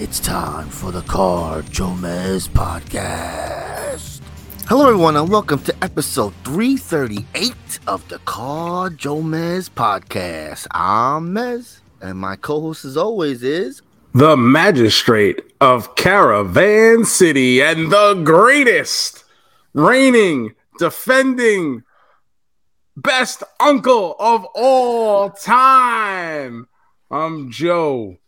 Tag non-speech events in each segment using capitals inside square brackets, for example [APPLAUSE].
It's time for the Car JoeMeZ podcast. Hello, everyone, and welcome to episode 338 of the Car JoeMeZ podcast. I'm Mez, and my co host, as always, is the magistrate of Caravan City and the greatest reigning, defending, best uncle of all time. I'm Joe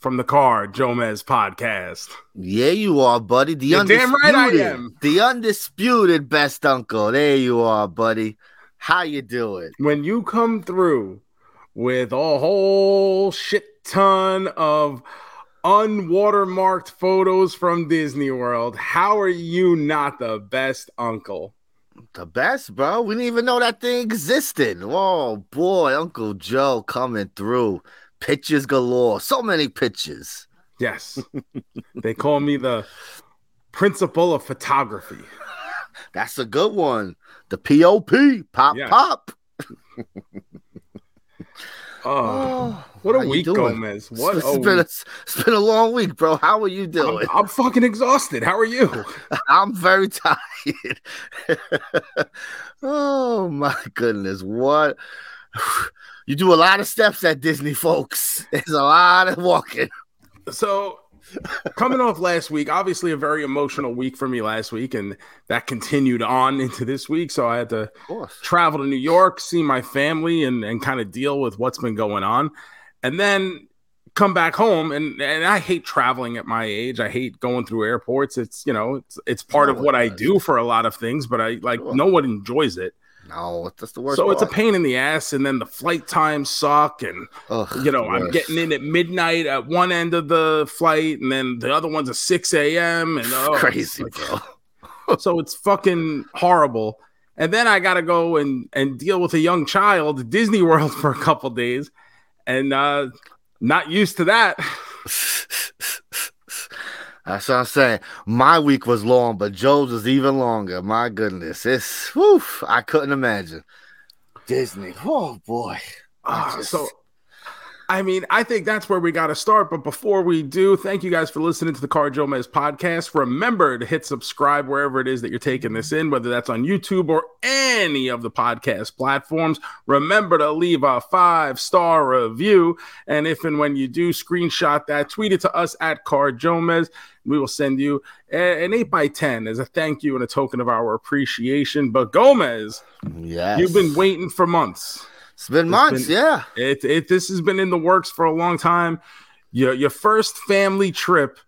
from the Car JoeMeZ podcast. Yeah, you are, buddy. The You're damn undisputed, right I am. the undisputed best uncle. There you are, buddy. How you doing? When you come through with a whole shit ton of unwatermarked photos from Disney World, how are you not the best uncle? The best, bro. We didn't even know that thing existed. Oh boy, Uncle Joe coming through. Pictures galore. So many pictures. Yes. they call me the principal of photography. [LAUGHS] That's a good one. The POP. Pop Yes. pop. [LAUGHS] Oh, what a week? Gomez. What it's, a been a, it's been a long week, bro. How are you I'm, doing? I'm fucking exhausted. How are you? [LAUGHS] I'm very tired. oh my goodness. What you do a lot of steps at Disney, folks. [LAUGHS] There's a lot of walking. So, coming off last week, obviously a very emotional week for me last week, and that continued on [LAUGHS] into this week. So, I had to travel to New York, see my family, and, and kind of deal with what's been going on. And then come back home and, and I hate traveling at my age. I hate going through airports. It's you know, it's it's part of what one I do for a lot of things, but I like Sure. no one enjoys it. No, that's the worst. so it's a pain in the ass, and then the flight times suck, and Ugh, you know I'm getting in at midnight at one end of the flight, and then the other one's at six a.m. and oh, crazy, like- bro. [LAUGHS] so it's fucking horrible. And then I gotta go and and deal with a young child at Disney World [LAUGHS] for a couple days, and uh not used to that. [LAUGHS] That's what I'm saying. My week was long, but Joe's was even longer. My goodness. It's whew, I couldn't imagine. Disney. Oh boy. Ah, just- so I mean, I think that's where we got to start. But before we do, thank you guys for listening to the Car JoeMeZ podcast. Remember to hit subscribe wherever it is that you're taking this in, whether that's on YouTube or any of the podcast platforms. Remember to leave a five star review. And if and when you do, screenshot that, tweet it to us at Car JoeMeZ. We will send you an 8 by 10 as a thank you and a token of our appreciation. But Gomez, Yes. you've been waiting for months. It's been months, been- yeah. It, it this has been in the works for a long time. Your your first family trip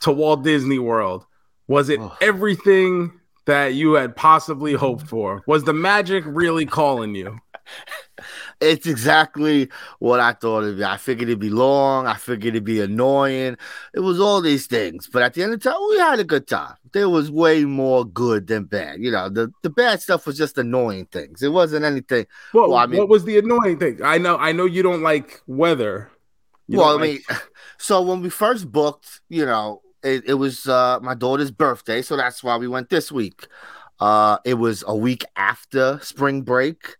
to Walt Disney World was it Oh. everything that you had possibly hoped for? Was the magic really calling you? It's exactly what I thought it'd be. I figured it'd be long. I figured it'd be annoying. It was all these things. But at the end of the time, we had a good time. There was way more good than bad. You know, the, the bad stuff was just annoying things. It wasn't anything. What, Well, I mean- what was the annoying thing? I know I know you don't like weather. You well, I mean, like- [LAUGHS] so when we first booked, you know, it, it was uh, my daughter's birthday. So that's why we went this week. Uh, it was a week after spring break,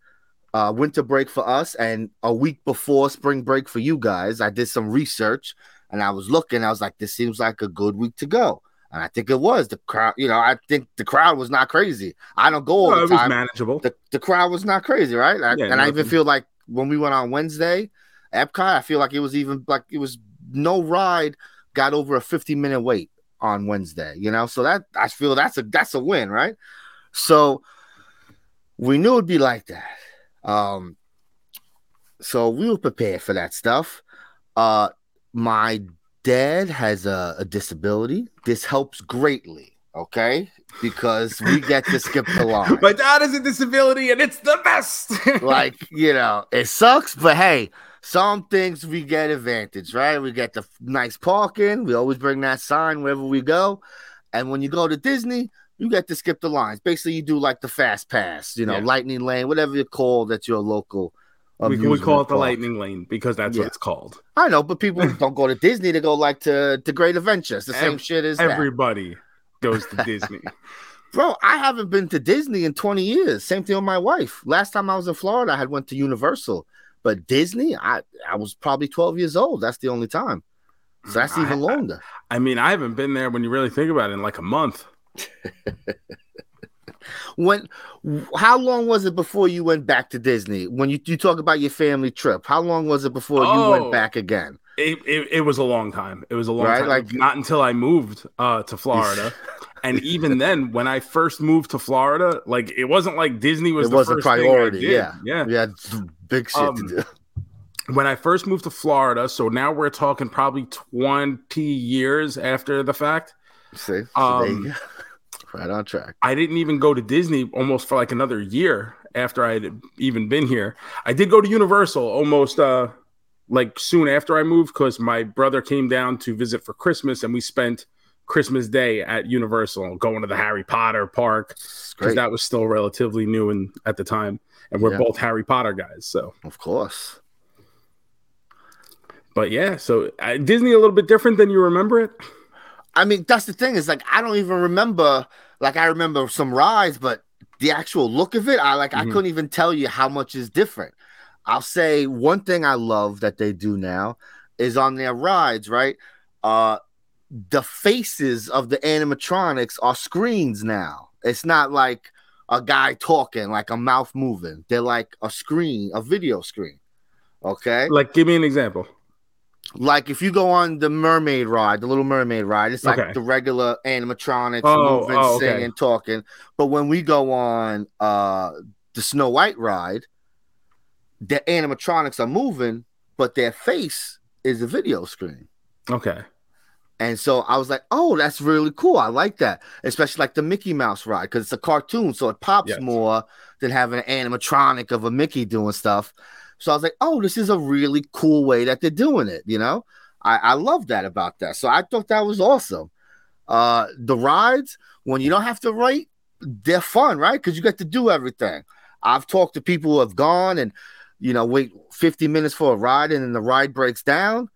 uh, winter break for us, and a week before spring break for you guys. I did some research and I was looking. I was like, this seems like a good week to go. And I think it was the crowd. You know, I think the crowd was not crazy. I don't go all No, the it was time. manageable. the, the crowd was not crazy, right? I- Yeah, and I even feel like when we went on Wednesday, Epcot, I feel like it was even like it was no ride got over a 50 minute wait on Wednesday, you know? So that I feel that's a that's a win, right? So we knew it'd be like that. Um so we were prepared for that stuff. Uh my dad has a, a disability. This helps greatly, okay? Because we get to skip the [LAUGHS] line My dad has a disability and it's the best. [LAUGHS] like you know it sucks but hey some things we get advantage, right? We get the nice parking. We always bring that sign wherever we go. And when you go to Disney, you get to skip the lines. Basically, you do like the fast pass, you know, Yeah. lightning lane, whatever you call that's your local. We, we call it the park. lightning lane because that's Yeah. what it's called. I know, but people [LAUGHS] don't go to Disney. to go like to the Great Adventure. It's the same Ev- shit as that. Everybody goes to [LAUGHS] Disney. Bro, I haven't been to Disney in 20 years. Same thing with my wife. Last time I was in Florida, I had went to Universal. But Disney, I, I was probably 12 years old. That's the only time. So mm, that's I- even longer. I mean, I haven't been there when you really think about it in like a month. When how long was it before you went back to Disney? When you, you talk about your family trip, how long was it before you Oh. went back again? It, it, it was a long time. It was a long Right, time. like- not until I moved uh, to Florida. [LAUGHS] and even then, when I first moved to Florida, like it wasn't like Disney was It the was a first I priority. Yeah. yeah. Yeah, big shit Um, to do. When I first moved to Florida, so now we're talking probably twenty years after the fact. See? You um, go. Right on track. I didn't even go to Disney almost for like another year after I had even been here. I did go to Universal almost uh like soon after I moved because my brother came down to visit for Christmas and we spent Christmas Day at Universal going to the Harry Potter park because that was still relatively new and at the time. And we're Yeah. both Harry Potter guys. So, of course. but yeah, so uh, Disney a little bit different than you remember it. I mean, that's the thing is like I don't even remember. Like I remember some rides, but the actual look of it, I like I Mhm. couldn't even tell you how much is different. I'll say one thing I love that they do now is on their rides, right? Uh the faces of the animatronics are screens now. It's not like a guy talking, like a mouth moving. They're like a screen, a video screen. Okay Like, give me an example. Like if you go on the mermaid ride, the little mermaid ride, it's like Okay. the regular animatronics Oh, moving, oh, okay. singing, talking. But when we go on uh the Snow White ride, the animatronics are moving, but their face is a video screen. Okay. And so I was like, oh, that's really cool. I like that. Especially like the Mickey Mouse ride, because it's a cartoon, so it pops Yes. more than having an animatronic of a Mickey doing stuff. So I was like, oh, this is a really cool way that they're doing it, you know? I, I love that about that. So I thought that was awesome. Uh the rides, when you don't have to write, they're fun, right? Because you get to do everything. I've talked to people who have gone and you know wait 50 minutes for a ride and then the ride breaks down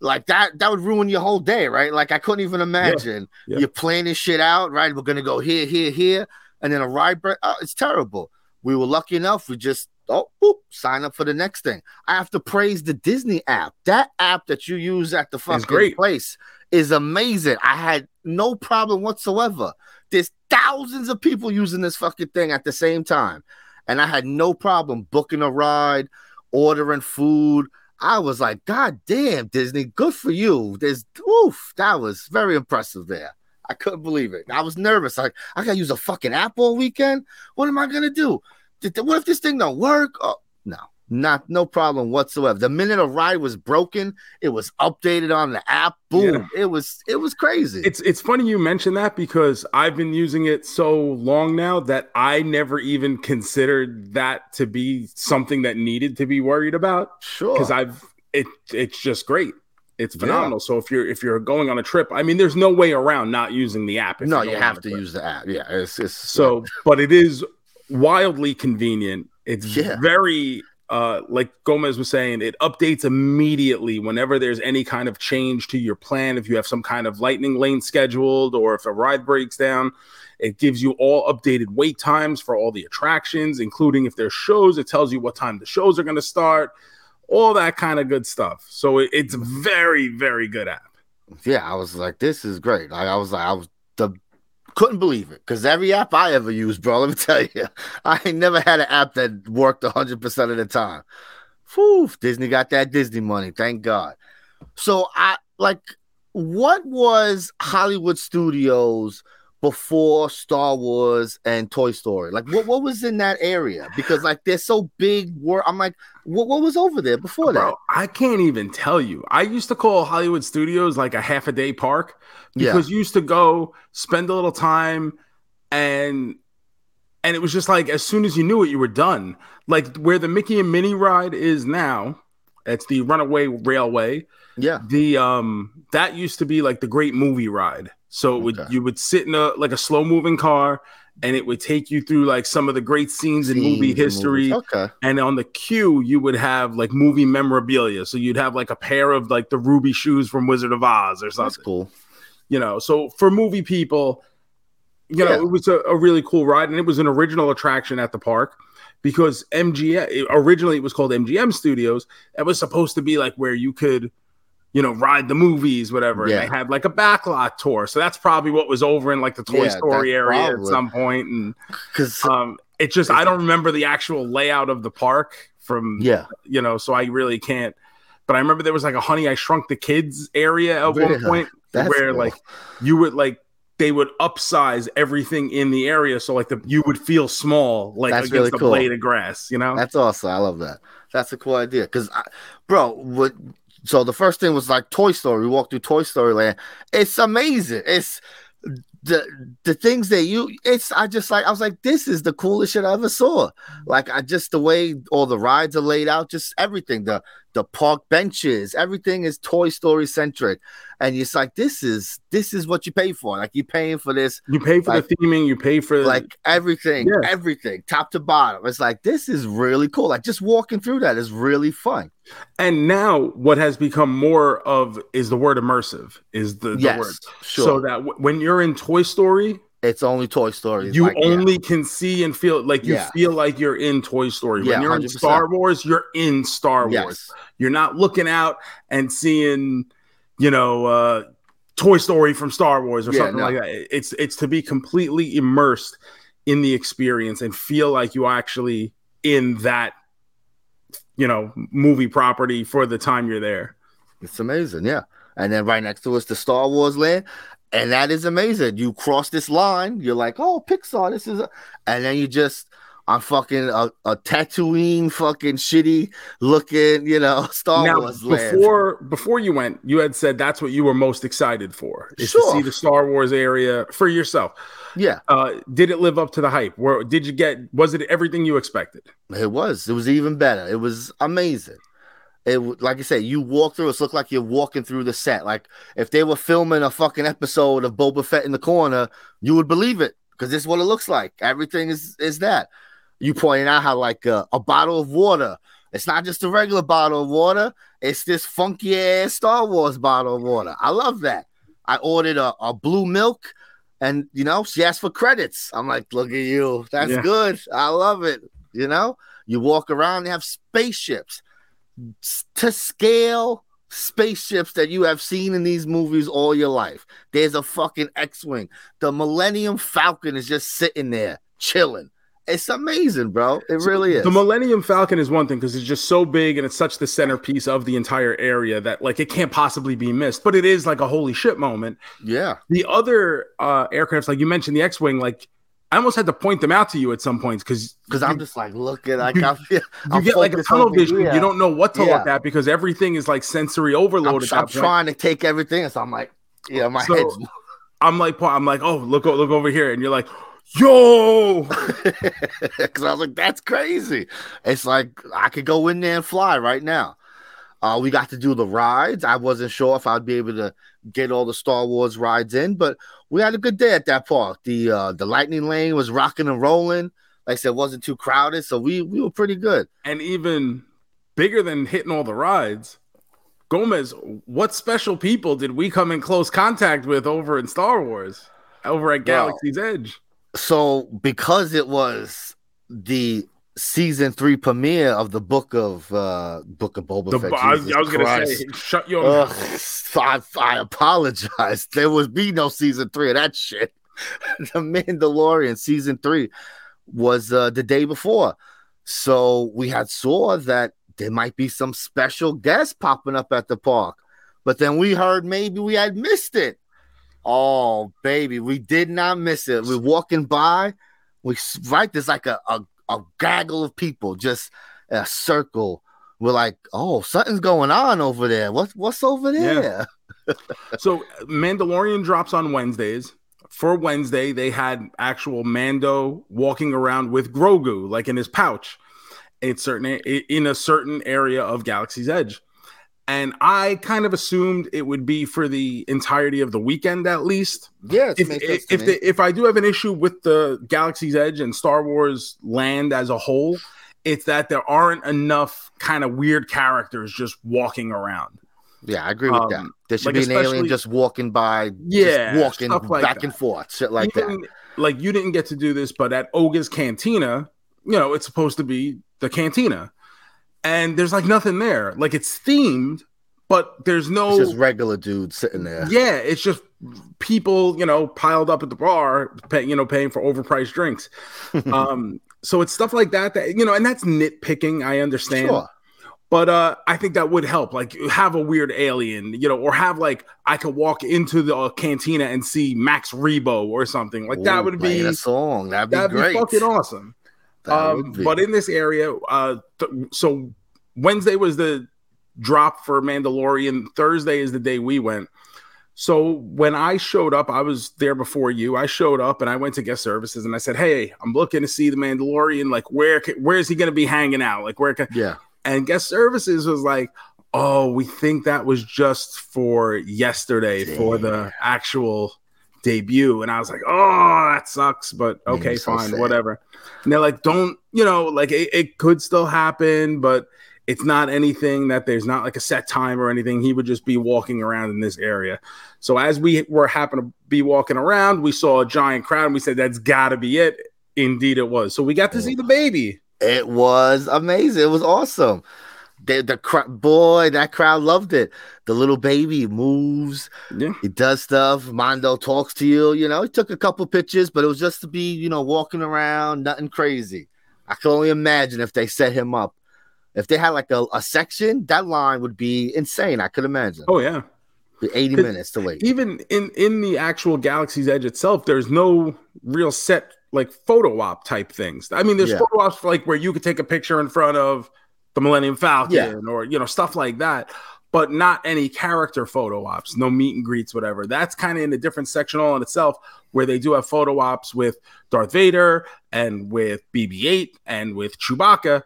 like that that would ruin your whole day right like i couldn't even imagine Yeah. you're planning shit out right we're gonna go here here here and then a ride break oh, it's terrible we were lucky enough we just oh boop, sign up for the next thing i have to praise the disney app that app that you use at the fucking great. place is amazing i had no problem whatsoever there's thousands of people using this fucking thing at the same time and I had no problem booking a ride, ordering food. I was like, God damn, Disney, good for you. There's oof, that was very impressive there. I couldn't believe it. I was nervous. Like, I gotta use a fucking app all weekend. What am I gonna do? Did- What if this thing don't work? Oh, no, not no problem whatsoever. The minute a ride was broken, it was updated on the app. Boom. It was it was crazy. It's it's funny you mention that because I've been using it so long now that I never even considered that to be something that needed to be worried about sure. because I've it it's just great. It's Yeah. phenomenal. So if you're if you're going on a trip, I mean, there's no way around not using the app. no, you have to use the app. Yeah, it's, it's So, but it is wildly convenient. It's Yeah. very uh like Gomez was saying, it updates immediately whenever there's any kind of change to your plan. If you have some kind of lightning lane scheduled or if a ride breaks down, it gives you all updated wait times for all the attractions, including if there's shows, it tells you what time the shows are going to start, all that kind of good stuff. So it, it's very, very good app. yeah, I was like, this is great. Like, I was like, I was the couldn't believe it because every app I ever used, bro, [LAUGHS] let me tell you, I never had an app that worked 100% of the time. Whew, Disney got that Disney money, thank God. So, I like, what was Hollywood Studios before Star Wars and Toy Story? Like, what, what was in that area? Because, like, they're so big. Wor- I'm like, what, what was over there before that? Bro, I can't even tell you. I used to call Hollywood Studios like a half a day park because you used to go spend a little time and and it was just like as soon as you knew it, you were done. Like where the Mickey and Minnie ride is now, It's the Runaway Railway. Yeah. The um that used to be like the great movie ride. So it would Okay. you would sit in a like a slow moving car and it would take you through like some of the great scenes in movie Scenes and history. Okay. And on the queue, you would have like movie memorabilia. So you'd have like a pair of like the ruby shoes from Wizard of Oz or That's something cool. you know so for movie people you know Yeah. it was a, a really cool ride and it was an original attraction at the park because mgm originally it was called mgm studios it was supposed to be like where you could you know ride the movies whatever Yeah. and they had like a backlot tour so that's probably what was over in like the toy Yeah, story area at probably- some point and Because um it just i don't remember the actual layout of the park from yeah, you know so i really can't but i remember there was like a honey i shrunk the kids area at one point where cool. like you would like they would upsize everything in the area so like the you would feel small like That's against really a cool. blade of grass you know That's awesome. I love that. That's a cool idea. Cause, I, bro, what? So the first thing was like Toy Story. We walked through Toy Story Land. It's amazing. It's the the things that you. It's I just like I was like, this is the coolest shit I ever saw. Like I just the way all the rides are laid out, just everything. The the park benches, everything is Toy Story centric, and it's like this is this is what you pay for. Like you're paying for this you pay for Like- the theming you pay for like everything, Yeah. everything, top to bottom. It's like this is really cool. Like just walking through that is really fun. and now what has become more of is the word immersive is the, the word sure. so that w- when you're in toy story it's only Toy Story. You like, yeah. only can see and feel like you Yeah. feel like you're in Toy Story. Yeah, when you're in 100%. Star Wars, you're in Star Wars. yes, You're not looking out and seeing, you know, uh Toy Story from Star Wars or Yeah, something no. like that. It's it's to be completely immersed in the experience and feel like you actually in that you know movie property for the time you're there. it's amazing. Yeah, and then right next to us, the Star Wars land, and that is amazing. You cross this line, you're like, oh, Pixar, this is, a... and then you just. on fucking a, a Tatooine, fucking shitty looking, you know, [LAUGHS] Star now, Wars land. before before you went, you had said that's what you were most excited for is to see the Star Wars area for yourself. Yeah, Uh, did it live up to the hype? Where did you get? Was it everything you expected? It was. It was even better. It was amazing. It like I said, you walk through. It looked like you're walking through the set. Like if they were filming a fucking episode of Boba Fett in the corner, you would believe it because this is what it looks like. Everything is is that. You pointed out how like uh, a bottle of water. It's not just a regular bottle of water. It's this funky ass Star Wars bottle of water. I love that. I ordered a, a blue milk, and you know she asked for credits. I'm like, look at you. That's Yeah. good. I love it. You know, you walk around, they have spaceships to scale spaceships that you have seen in these movies all your life. There's a fucking X-wing. The Millennium Falcon is just sitting there chilling. It's amazing, bro. It really is. The Millennium Falcon is one thing because it's just so big and it's such the centerpiece of the entire area that like it can't possibly be missed. But it is like a holy shit moment. yeah, The other uh aircrafts, like you mentioned, the X-wing, like I almost had to point them out to you at some points because because I'm just like, look at like you- [LAUGHS] I'm, you I'm get like a tunnel vision. here. You don't know what to Yeah. look at because everything is like sensory I'm, overload. I'm point. trying to take everything, so I'm like, yeah, my So- head's I'm like, I'm like, oh, look, look over here, and you're like, yo, [LAUGHS] because I was like, that's crazy. It's like I could go in there and fly right now. Uh, we got to do the rides. I wasn't sure if I'd be able to get all the Star Wars rides in, but we had a good day at that park. The uh, the lightning lane was rocking and rolling. Like I said, it wasn't too crowded, so we we were pretty good. and even bigger than hitting all the rides. Gomez, what special people did we come in close contact with over in Star Wars, over at. Galaxy's Edge? So because it was the season three premiere of the book of uh book of Boba The, Fett. I, I was gonna say, shut your Ugh, mouth. [LAUGHS] I, I apologize. There would be no season three of that shit. [LAUGHS] the Mandalorian season three was uh, the day before. So we had saw that there might be some special guests popping up at the park. But then we heard maybe we had missed it. Oh, baby, we did not miss it. We're walking by. We right there's like a, a, a gaggle of people, just a circle. We're like, oh, something's going on over there. What what's over there? So Mandalorian drops on Wednesdays. For Wednesday, they had actual Mando walking around with Grogu, like in his pouch. it's certain in a certain area of Galaxy's Edge. And I kind of assumed it would be for the entirety of the weekend at least. Yeah, if if, if, the, if I do have an issue with the Galaxy's Edge and Star Wars land as a whole, it's that there aren't enough kind of weird characters just walking around. Yeah, I agree with um, that. There should like be an alien just walking by, yeah, walking like back that. and forth, shit like that. Like you didn't get to do this, but at Oga's Cantina, you know, it's supposed to be the cantina and there's like nothing there. Like it's themed, but there's no it's just regular dudes sitting there. Yeah, it's just people, you know, piled up at the bar, pay, you know, paying for overpriced drinks. [LAUGHS] um, so it's stuff like that that you know, and that's nitpicking. I understand. Sure. But uh, I think that would help. Like have a weird alien, you know, or have like I could walk into the uh, cantina and see Max Rebo or something. Like Ooh, that would be a song. That'd be that'd great. be fucking awesome. Um, but in this area, uh, th- so Wednesday was the drop for Mandalorian. Thursday is the day we went. So when I showed up, I was there before you. I showed up and I went to guest services and I said, "Hey, I'm looking to see the Mandalorian. Like, where where is he going to be hanging out? Like, where can?" Yeah. And guest services was like, "Oh, we think that was just for yesterday Damn. for the actual debut." And I was like, "Oh, that sucks, but okay, so fine, sad. whatever." And they're like, "Don't you know? Like, it, it could still happen, but." It's not anything that there's not like a set time or anything. He would just be walking around in this area. So as we were happen to be walking around, we saw a giant crowd and we said, that's got to be it. Indeed, it was. So we got to see the baby. It was amazing. It was awesome. The, the cr- boy, that crowd loved it. The little baby moves, yeah, he does stuff. Mando talks to you. You know, he took a couple pictures, but it was just to be, you know, walking around, nothing crazy. I can only imagine if they set him up if they had like a, a section, that line would be insane. I could imagine. Oh yeah. 80 minutes to wait. Even in in the actual Galaxy's Edge itself, there's no real set like photo op type things. I mean, there's yeah. photo ops like where you could take a picture in front of the Millennium Falcon yeah. or you know stuff like that, but not any character photo ops, no meet and greets, whatever. That's kind of in a different section all in itself, where they do have photo ops with Darth Vader and with BB-8 and with Chewbacca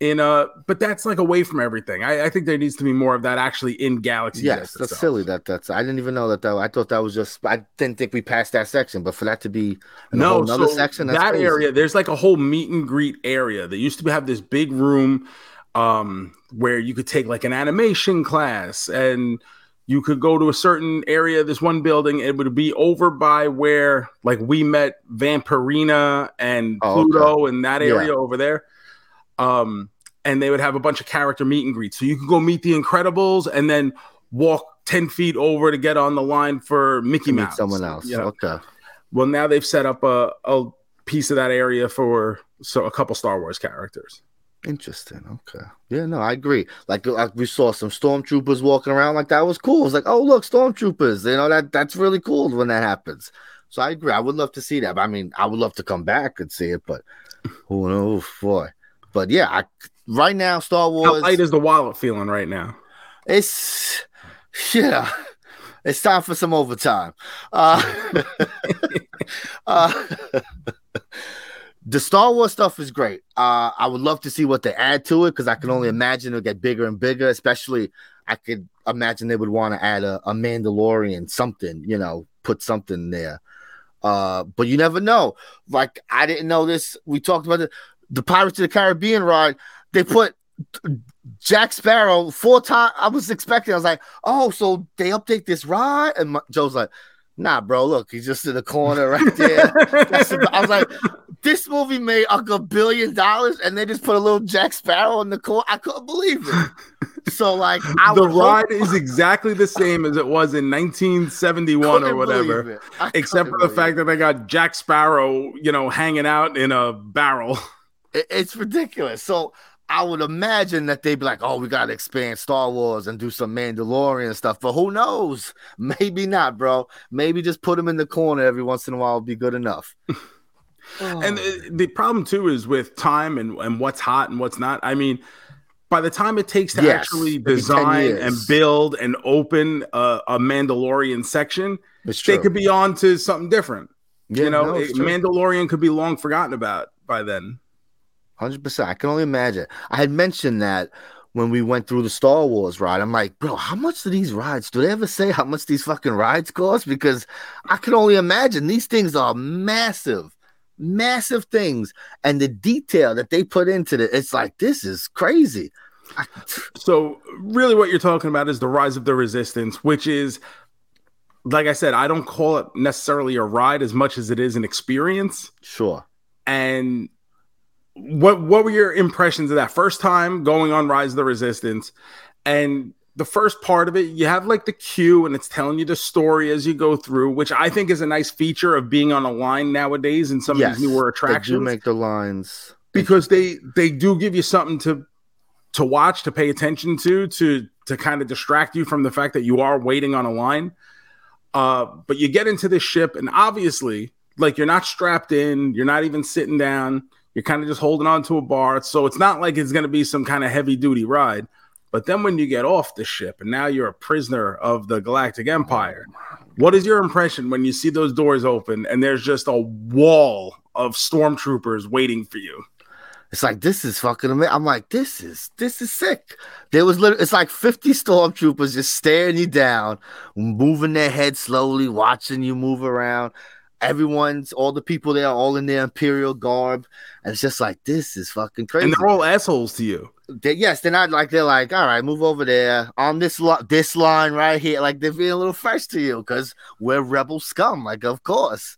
in a, but that's like away from everything i, I think there needs to be more of that actually in galaxy yes that's silly that that's i didn't even know that though i thought that was just i didn't think we passed that section but for that to be no another so section that crazy. area there's like a whole meet and greet area they used to have this big room um where you could take like an animation class and you could go to a certain area this one building it would be over by where like we met vampirina and oh, pluto okay. and that area yeah. over there um, and they would have a bunch of character meet and greets. So you could go meet the Incredibles and then walk 10 feet over to get on the line for Mickey Mouse. Someone else. Yeah. Okay. Well, now they've set up a, a piece of that area for so a couple Star Wars characters. Interesting. Okay. Yeah, no, I agree. Like, like we saw some stormtroopers walking around, like that was cool. It's like, oh look, stormtroopers. You know that that's really cool when that happens. So I agree. I would love to see that. I mean, I would love to come back and see it, but [LAUGHS] who knows, boy. But yeah, I, right now, Star Wars. How light is the wallet feeling right now? It's yeah. It's time for some overtime. Uh, [LAUGHS] uh, [LAUGHS] the Star Wars stuff is great. Uh, I would love to see what they add to it because I can only imagine it'll get bigger and bigger. Especially, I could imagine they would want to add a, a Mandalorian something, you know, put something there. Uh, but you never know. Like I didn't know this. We talked about it the Pirates of the Caribbean ride, they put Jack Sparrow four times. I was expecting. I was like, oh, so they update this ride, and my, Joe's like, nah, bro. Look, he's just in the corner right there. I was like, this movie made like a billion dollars, and they just put a little Jack Sparrow in the corner. I couldn't believe it. So like, I the ride hope- is exactly the same as it was in 1971 or whatever, except for the fact it. that they got Jack Sparrow, you know, hanging out in a barrel. It's ridiculous. So I would imagine that they'd be like, oh, we got to expand Star Wars and do some Mandalorian stuff. But who knows? [LAUGHS] Maybe not, bro. Maybe just put them in the corner every once in a while would be good enough. [LAUGHS] And uh, the problem, too, is with time and, and what's hot and what's not. I mean, by the time it takes to yes, actually design and build and open a, a Mandalorian section, they could be on to something different. Yeah, you know, no, Mandalorian could be long forgotten about by then. Hundred percent. I can only imagine. I had mentioned that when we went through the Star Wars ride. I'm like, bro, how much do these rides? Do they ever say how much these fucking rides cost? Because I can only imagine these things are massive, massive things, and the detail that they put into it, it's like this is crazy. [SIGHS] So, really, what you're talking about is the rise of the resistance, which is, like I said, I don't call it necessarily a ride as much as it is an experience. Sure. And what what were your impressions of that first time going on Rise of the Resistance? And the first part of it, you have like the queue and it's telling you the story as you go through, which I think is a nice feature of being on a line nowadays in some yes, of these newer attractions. They do make the lines because they they do give you something to to watch, to pay attention to, to to kind of distract you from the fact that you are waiting on a line. Uh, but you get into this ship, and obviously, like you're not strapped in, you're not even sitting down you're kind of just holding on to a bar. So it's not like it's going to be some kind of heavy duty ride. But then when you get off the ship and now you're a prisoner of the Galactic Empire, what is your impression when you see those doors open and there's just a wall of stormtroopers waiting for you? It's like this is fucking amazing. I'm like, this is this is sick. There was literally it's like 50 stormtroopers just staring you down, moving their head slowly, watching you move around everyone's all the people there all in their imperial garb and it's just like this is fucking crazy and they're all assholes to you they, yes they're not like they're like all right move over there on this lo- this line right here like they're being a little fresh to you because we're rebel scum like of course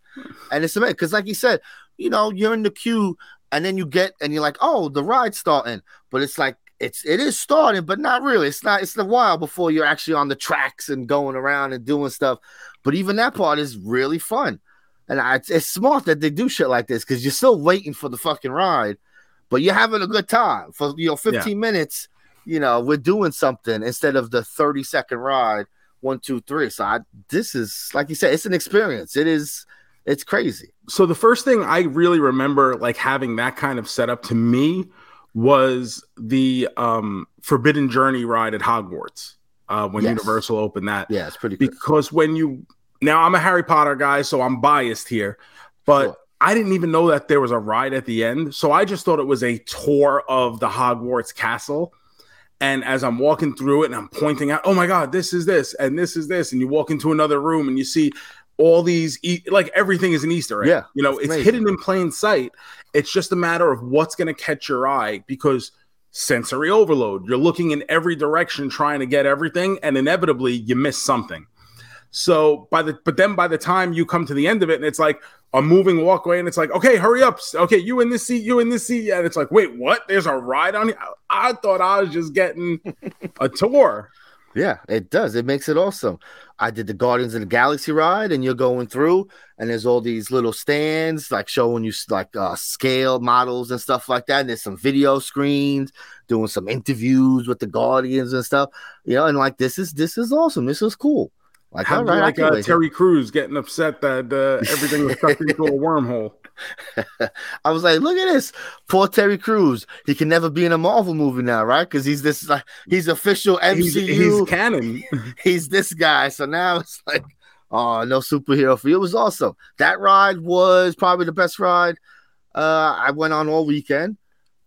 and it's amazing because like you said you know you're in the queue and then you get and you're like oh the ride's starting but it's like it's it is starting, but not really. It's not. It's a while before you're actually on the tracks and going around and doing stuff. But even that part is really fun. And I, it's, it's smart that they do shit like this because you're still waiting for the fucking ride, but you're having a good time for you know 15 yeah. minutes. You know, we're doing something instead of the 30 second ride. One, two, three. So I, this is like you said, it's an experience. It is. It's crazy. So the first thing I really remember, like having that kind of setup to me, was the um, Forbidden Journey ride at Hogwarts uh, when yes. Universal opened that. Yeah, it's pretty. Because when you now I'm a Harry Potter guy, so I'm biased here, but sure. I didn't even know that there was a ride at the end. So I just thought it was a tour of the Hogwarts castle. And as I'm walking through it and I'm pointing out, oh my God, this is this and this is this. And you walk into another room and you see all these, e- like everything is an Easter egg. Yeah. You know, it's amazing. hidden in plain sight. It's just a matter of what's going to catch your eye because sensory overload. You're looking in every direction trying to get everything. And inevitably you miss something. So by the but then by the time you come to the end of it, and it's like a moving walkway, and it's like, okay, hurry up. Okay, you in this seat, you in this seat. And it's like, wait, what? There's a ride on here. I thought I was just getting a [LAUGHS] tour. Yeah, it does. It makes it awesome. I did the Guardians of the Galaxy ride, and you're going through, and there's all these little stands like showing you like uh, scale models and stuff like that. And there's some video screens doing some interviews with the Guardians and stuff. You know, and like this is this is awesome. This is cool. Like, How right, like uh, Terry Crews getting upset that uh, everything was stuck into a wormhole. [LAUGHS] I was like, look at this, poor Terry Crews. He can never be in a Marvel movie now, right? Because he's this like he's official MCU. He's, he's [LAUGHS] canon. he's this guy. So now it's like, oh, no superhero for you. It was awesome. That ride was probably the best ride uh, I went on all weekend.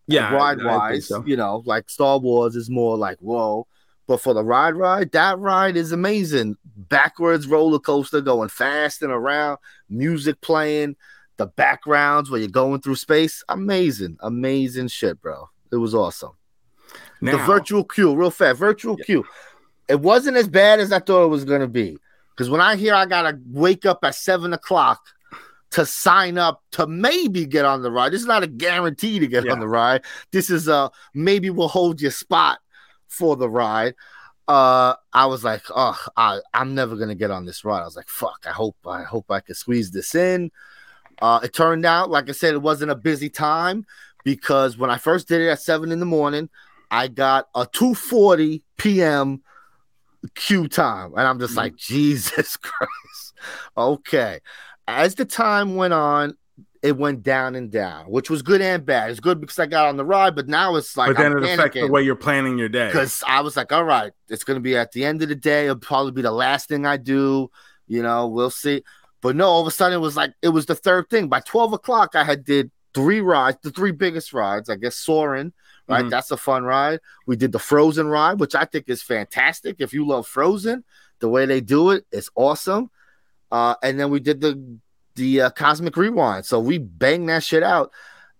Yeah, ride wise, so. you know, like Star Wars is more like whoa. But for the ride, ride, that ride is amazing. Backwards roller coaster going fast and around, music playing, the backgrounds where you're going through space. Amazing, amazing shit, bro. It was awesome. Now, the virtual queue, real fast, virtual yeah. queue. It wasn't as bad as I thought it was gonna be. Because when I hear I gotta wake up at seven o'clock to sign up to maybe get on the ride. This is not a guarantee to get yeah. on the ride. This is a maybe we'll hold your spot for the ride. Uh, I was like, oh, I, I'm never gonna get on this ride. I was like, fuck. I hope I hope I can squeeze this in. Uh, it turned out, like I said, it wasn't a busy time because when I first did it at seven in the morning, I got a 2:40 p.m. queue time, and I'm just mm-hmm. like, [LAUGHS] Jesus Christ. okay. As the time went on, it went down and down, which was good and bad. It's good because I got on the ride, but now it's like. But then I'm it affects the way you're planning your day. Because I was like, all right, it's going to be at the end of the day. It'll probably be the last thing I do. You know, we'll see. But no, all of a sudden it was like it was the third thing. By twelve o'clock, I had did three rides, the three biggest rides, I guess Soarin', right? Mhm. That's a fun ride. We did the Frozen ride, which I think is fantastic. If you love Frozen, the way they do it, it's awesome. Uh, and then we did the the uh, Cosmic Rewind. So we banged that shit out,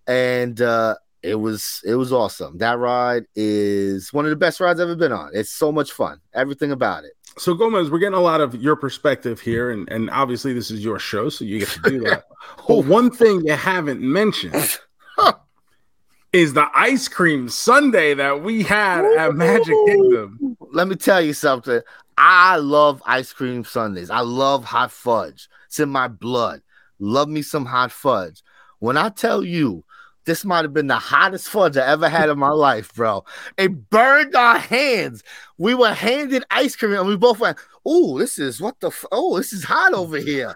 and uh, it was it was awesome. That ride is one of the best rides I've ever been on. It's so much fun. Everything about it. So Gomez, we're getting a lot of your perspective here, and, and obviously this is your show, so you get to do that. [LAUGHS] but one thing you haven't mentioned [LAUGHS] is the ice cream sundae that we had at Magic Kingdom. Let me tell you something. I love ice cream sundaes. I love hot fudge. It's in my blood. Love me some hot fudge. When I tell you this might have been the hottest fudge I ever had in my life, bro. It burned our hands. We were handed ice cream and we both went, "Oh, this is what the f- oh, this is hot over here."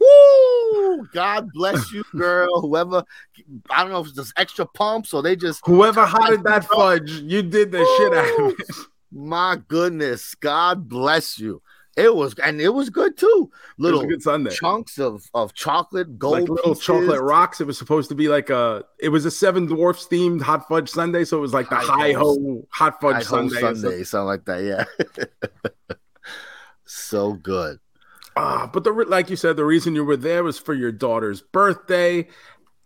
Woo! God bless you, [LAUGHS] girl. Whoever, I don't know if it's just extra pumps or they just Whoever hotted that fudge, you did the shit out of it. my goodness, God bless you. It was, and it was good too. Little good sundae. chunks of of chocolate, gold, Like little pieces. chocolate rocks. It was supposed to be like a. It was a Seven Dwarfs themed hot fudge sundae, so it was like the high ho hot fudge sundae. sundae, something like that. Yeah, [LAUGHS] so good. Ah, but the like you said, the reason you were there was for your daughter's birthday.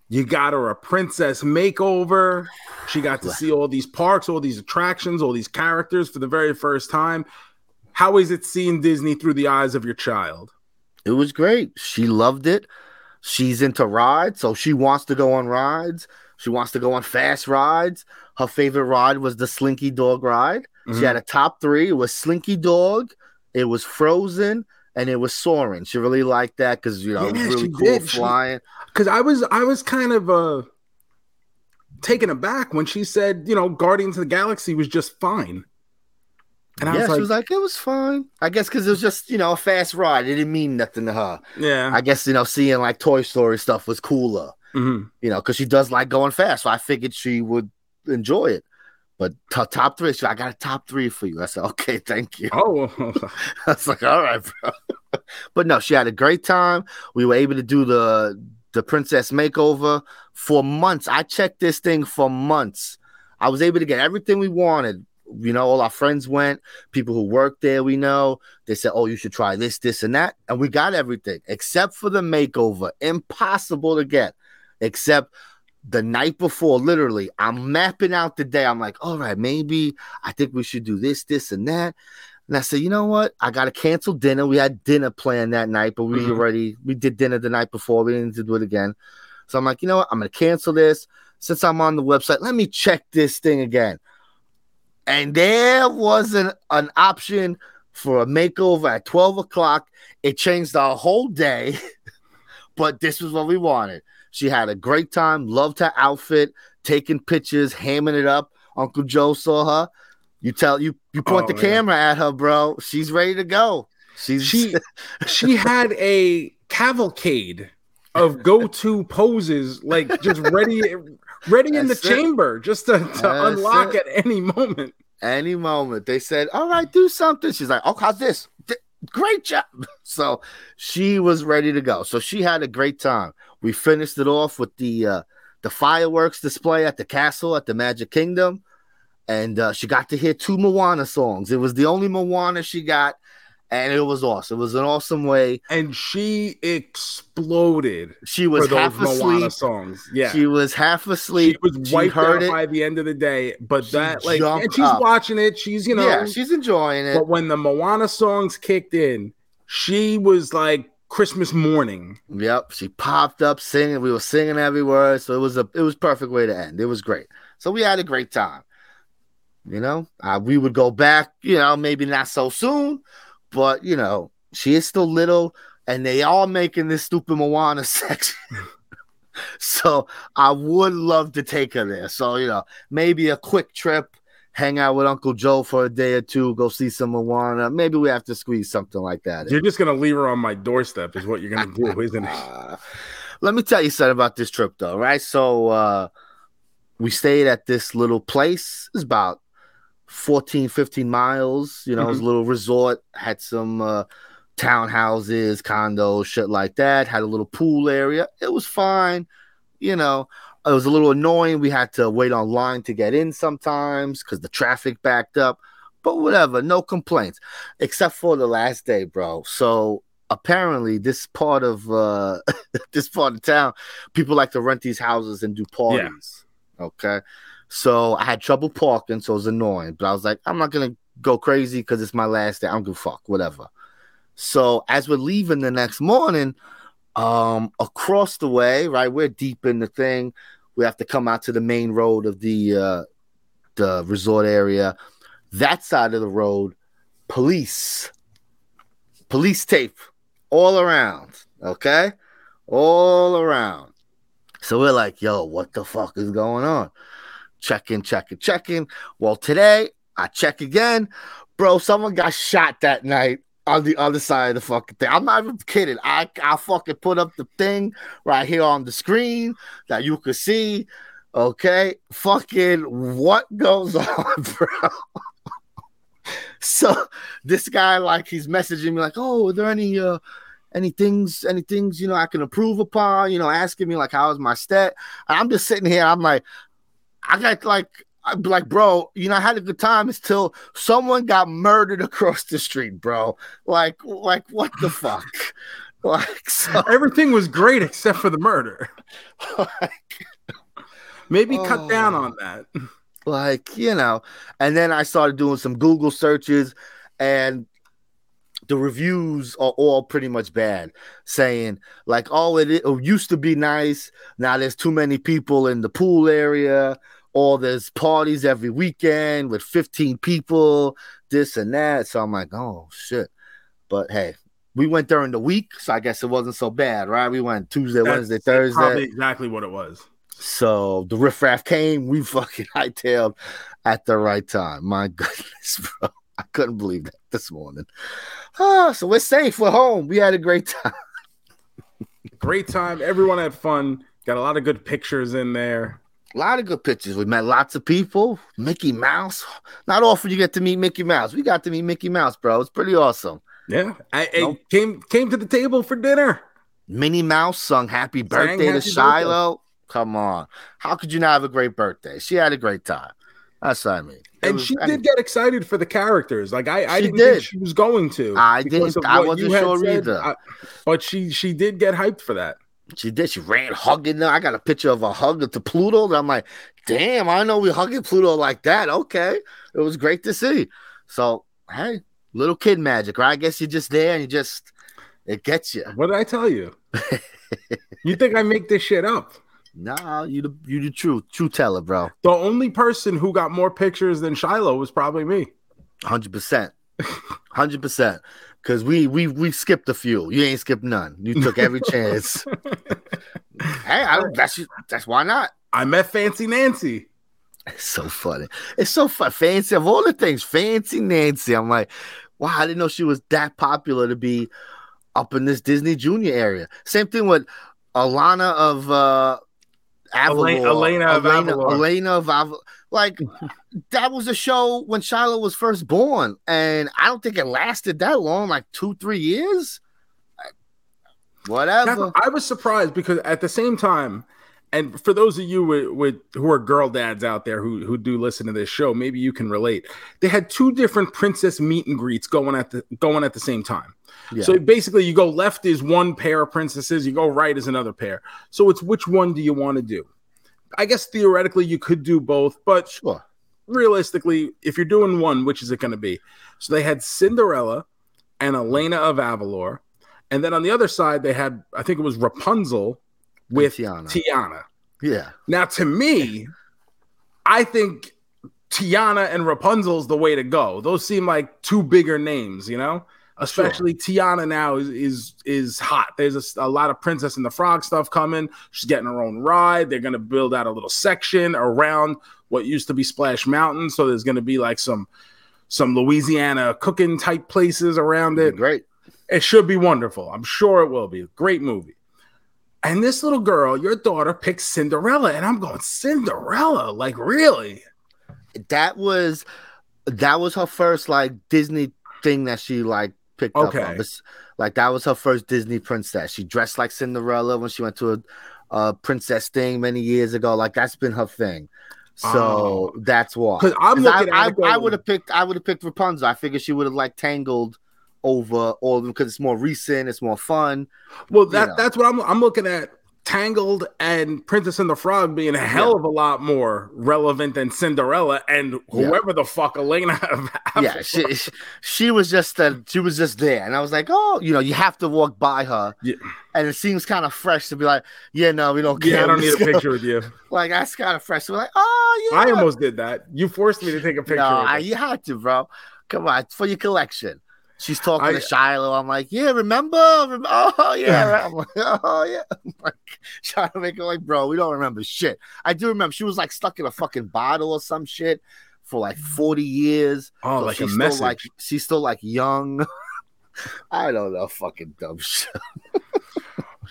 You got her a princess makeover. She got to see all these parks, all these attractions, all these characters for the very first time. How is it seeing Disney through the eyes of your child? It was great. She loved it. She's into rides, so she wants to go on rides. She wants to go on fast rides. Her favorite ride was the Slinky Dog ride. She Mhm. had a top three. It was Slinky Dog, it was Frozen, and it was Soarin'. She really liked that because you know Yeah, really cool did. Flying. Because I was I was kind of uh taken aback when she said, you know, Guardians of the Galaxy was just fine. And I yeah, was like, she was like, it was fine. I guess because it was just you know a fast ride. It didn't mean nothing to her. yeah. I guess you know seeing like Toy Story stuff was cooler. Mhm. You know, because she does like going fast. So I figured she would enjoy it. But t- top three, she, I got a top three for you. I said, okay, thank you. Oh, [LAUGHS] I was like, all right, bro. [LAUGHS] but no, she had a great time. We were able to do the the princess makeover for months. I checked this thing for months. I was able to get everything we wanted. You know, all our friends went, people who worked there, we know. They said, Oh, you should try this, this, and that. And we got everything except for the makeover. Impossible to get, except the night before, literally. I'm mapping out the day. I'm like, All right, maybe I think we should do this, this, and that. And I said, you know what? I gotta cancel dinner. We had dinner planned that night, but we Mhm. already we did dinner the night before. We didn't need to do it again. So I'm like, you know what? I'm gonna cancel this. Since I'm on the website, let me check this thing again. And there wasn't an option for a makeover at 12 o'clock. It changed our whole day, [LAUGHS] but this was what we wanted. She had a great time, loved her outfit, taking pictures, hamming it up. Uncle Joe saw her. You tell you you point Oh, the yeah. camera at her, bro. She's ready to go. She's she [LAUGHS] she had a cavalcade of go-to poses, like just ready, ready in the it. chamber, just to, to unlock it. at any moment. any moment. They said, "All right, do something." She's like, "Oh, how's this? Great job!" [LAUGHS] So she was ready to go. So she had a great time. We finished it off with the uh, the fireworks display at the castle at the Magic Kingdom, and uh, she got to hear two Moana songs. It was the only Moana she got, and it was awesome. It was an awesome way. And she exploded She was half asleep. songs. Yeah. She was half asleep. She was She wiped heard out it. by the end of the day, but She that like, and she's up. watching it. She's you know, yeah, she's enjoying it. but when the Moana songs kicked in, she was like Christmas morning. Yep, she popped up singing. We were singing every word, so it was a it was perfect way to end. It was great. So we had a great time. You know, uh, we would go back. You know, maybe not so soon, but you know, she is still little, and they are making this stupid Moana [LAUGHS] section. so I would love to take her there. So you know, maybe a quick trip, hang out with Uncle Joe for a day or two, go see some Moana. Maybe we have to squeeze something like that. You're just gonna leave her on my doorstep, is what you're gonna do, [LAUGHS] isn't it? Let me tell you something about this trip, though, right? So, uh, we stayed at this little place. It's about 14, 15 miles. You know, it was a little resort, had some uh, townhouses, condos, shit like that, had a little pool area. It was fine. You know, it was a little annoying. We had to wait online to get in sometimes because the traffic backed up. But whatever, no complaints, except for the last day, bro. So apparently, this part of uh [LAUGHS] this part of town, people like to rent these houses and do parties. Okay. So I had trouble parking, so it was annoying. But I was like, I'm not gonna go crazy because it's my last day. I'm gonna fuck, whatever. So as we're leaving the next morning, um, across the way, right, we're deep in the thing. We have to come out to the main road of the uh the resort area. That side of the road, police, police tape all around. Okay, all around. So we're like, yo, what the fuck is going on? Checking, checking, checking. Well, today I check again. Bro, someone got shot that night on the other side of the fucking thing. I'm not even kidding. I I fucking put up the thing right here on the screen that you could see. Okay, fucking what goes [LAUGHS] on, bro? so this guy like he's messaging me like, "Oh, are there any uh any things any things you know I can improve upon?" You know, asking me like, "How's my stat?" And I'm just sitting here. I'm like, I got like I'm like, bro, you know, I had a good time until someone got murdered across the street, bro. Like, like what the [LAUGHS] fuck? Like, so, Everything was great except for the murder. [LAUGHS] like, Maybe cut Oh. down on that. like, you know, and then I started doing some Google searches and the reviews are all pretty much bad, saying like, "Oh, it, it used to be nice. Now there's too many people in the pool area, or there's parties every weekend with 15 people, this and that." So I'm like, "Oh shit!" But hey, we went during the week, so I guess it wasn't so bad, right? We went Tuesday, Wednesday, Thursday. Exactly what it was. So the riffraff came. We [LAUGHS] fucking hightailed at the right time. My [LAUGHS] goodness, bro. I couldn't believe that this morning. Ah, so we're safe. We're home. We had a great time. Great time. Everyone had fun. Got a lot of good pictures in there. A lot of good pictures. We met lots of people. Mickey Mouse. Not often you get to meet Mickey Mouse. We got to meet Mickey Mouse, bro. It's pretty awesome. Yeah, I, I Nope. came came to the table for dinner. Minnie Mouse sung happy birthday to happy Shiloh. Come on. How could you not have a great birthday? She had a great time. That's what I mean. And was- she did get excited for the characters. Like I, I didn't did. think she was going to. I didn't- I wasn't sure said. either. I- but she she did get hyped for that. She did. She ran hugging them. I got a picture of a hug to Pluto. And I'm like, damn, I know we hugging Pluto like that. Okay. It was great to see. So, hey, little kid magic, right? I guess you're just there and you just, it gets you. What did I tell you? [LAUGHS] you think I make this shit up? Nah, you the you the true true teller, bro. The only person who got more pictures than Shiloh was probably me. Hundred percent, hundred percent. Cause we we we skipped a few. You ain't skipped none. You took every [LAUGHS] chance. hey, I. That's that's why not. I met Fancy Nancy. It's so funny. It's so fun. Fancy of all the things, Fancy Nancy. I'm like, wow, I didn't know she was that popular to be up in this Disney Junior area. Same thing with Alana of uh Avalor. Elena- Elena Elena, Avalor. Elena of Avalor. Like that was a show when Shiloh was first born, and I don't think it lasted that long, like two, three years. Whatever. I was surprised because at the same time, and for those of you with, with who are girl dads out there who who do listen to this show, maybe you can relate. They had two different princess meet and greets going at the going at the same time. Yeah. So basically, you go left is one pair of princesses, you go right is another pair. So it's which one do you want to do? I guess theoretically you could do both, but Sure. realistically, if you're doing one, which is it going to be? So they had Cinderella and Elena of Avalor, and then on the other side they had I think it was Rapunzel with Tiana. Tiana. Yeah. Now, to me, I think Tiana and Rapunzel's the way to go. Those seem like two bigger names, you know. Especially Tiana now is is is hot. There's a, a lot of Princess and the Frog stuff coming. She's getting her own ride. They're gonna build out a little section around what used to be Splash Mountain. So there's gonna be like some some Louisiana cooking type places around it. Great. It should be wonderful. I'm sure it will be. Great movie. And this little girl, your daughter, picks Cinderella, and I'm going Cinderella. Like really? that was that was her first like Disney thing that she like picked up Okay. on. Like that was her first Disney princess. She dressed like Cinderella when she went to a uh Princess thing many years ago. Like that's been her thing. So Oh. that's why. 'Cause I'm 'Cause looking I, I, I would have picked I would have picked Rapunzel. I figured she would have like tangled over all of them because it's more recent, it's more fun. Well, that know. that's what I'm I'm looking at. Tangled and Princess and the Frog being a hell Yeah. of a lot more relevant than Cinderella and Yeah. whoever the fuck Elena. [LAUGHS] yeah, she, she she was just uh, she was just there, and I was like, oh, you know, you have to walk by her, Yeah. and it seems kind of fresh to be like, yeah, no, we don't care. yeah, I don't need a picture with you. [LAUGHS] Like that's kind of fresh. So we're like, oh yeah, I almost did that. You forced me to take a picture. no, I, you had to, bro. Come on, for your collection. She's talking I- to Shiloh. I'm like, yeah, remember? Rem- oh yeah, I'm like, oh yeah. [LAUGHS] I'm like trying to make it like, bro, we don't remember shit. I do remember she was like stuck in a fucking bottle or some shit for like 40 years. oh, So like a she's message. Still like, she's still like young. [LAUGHS] I don't know, fucking dumb [LAUGHS] shit.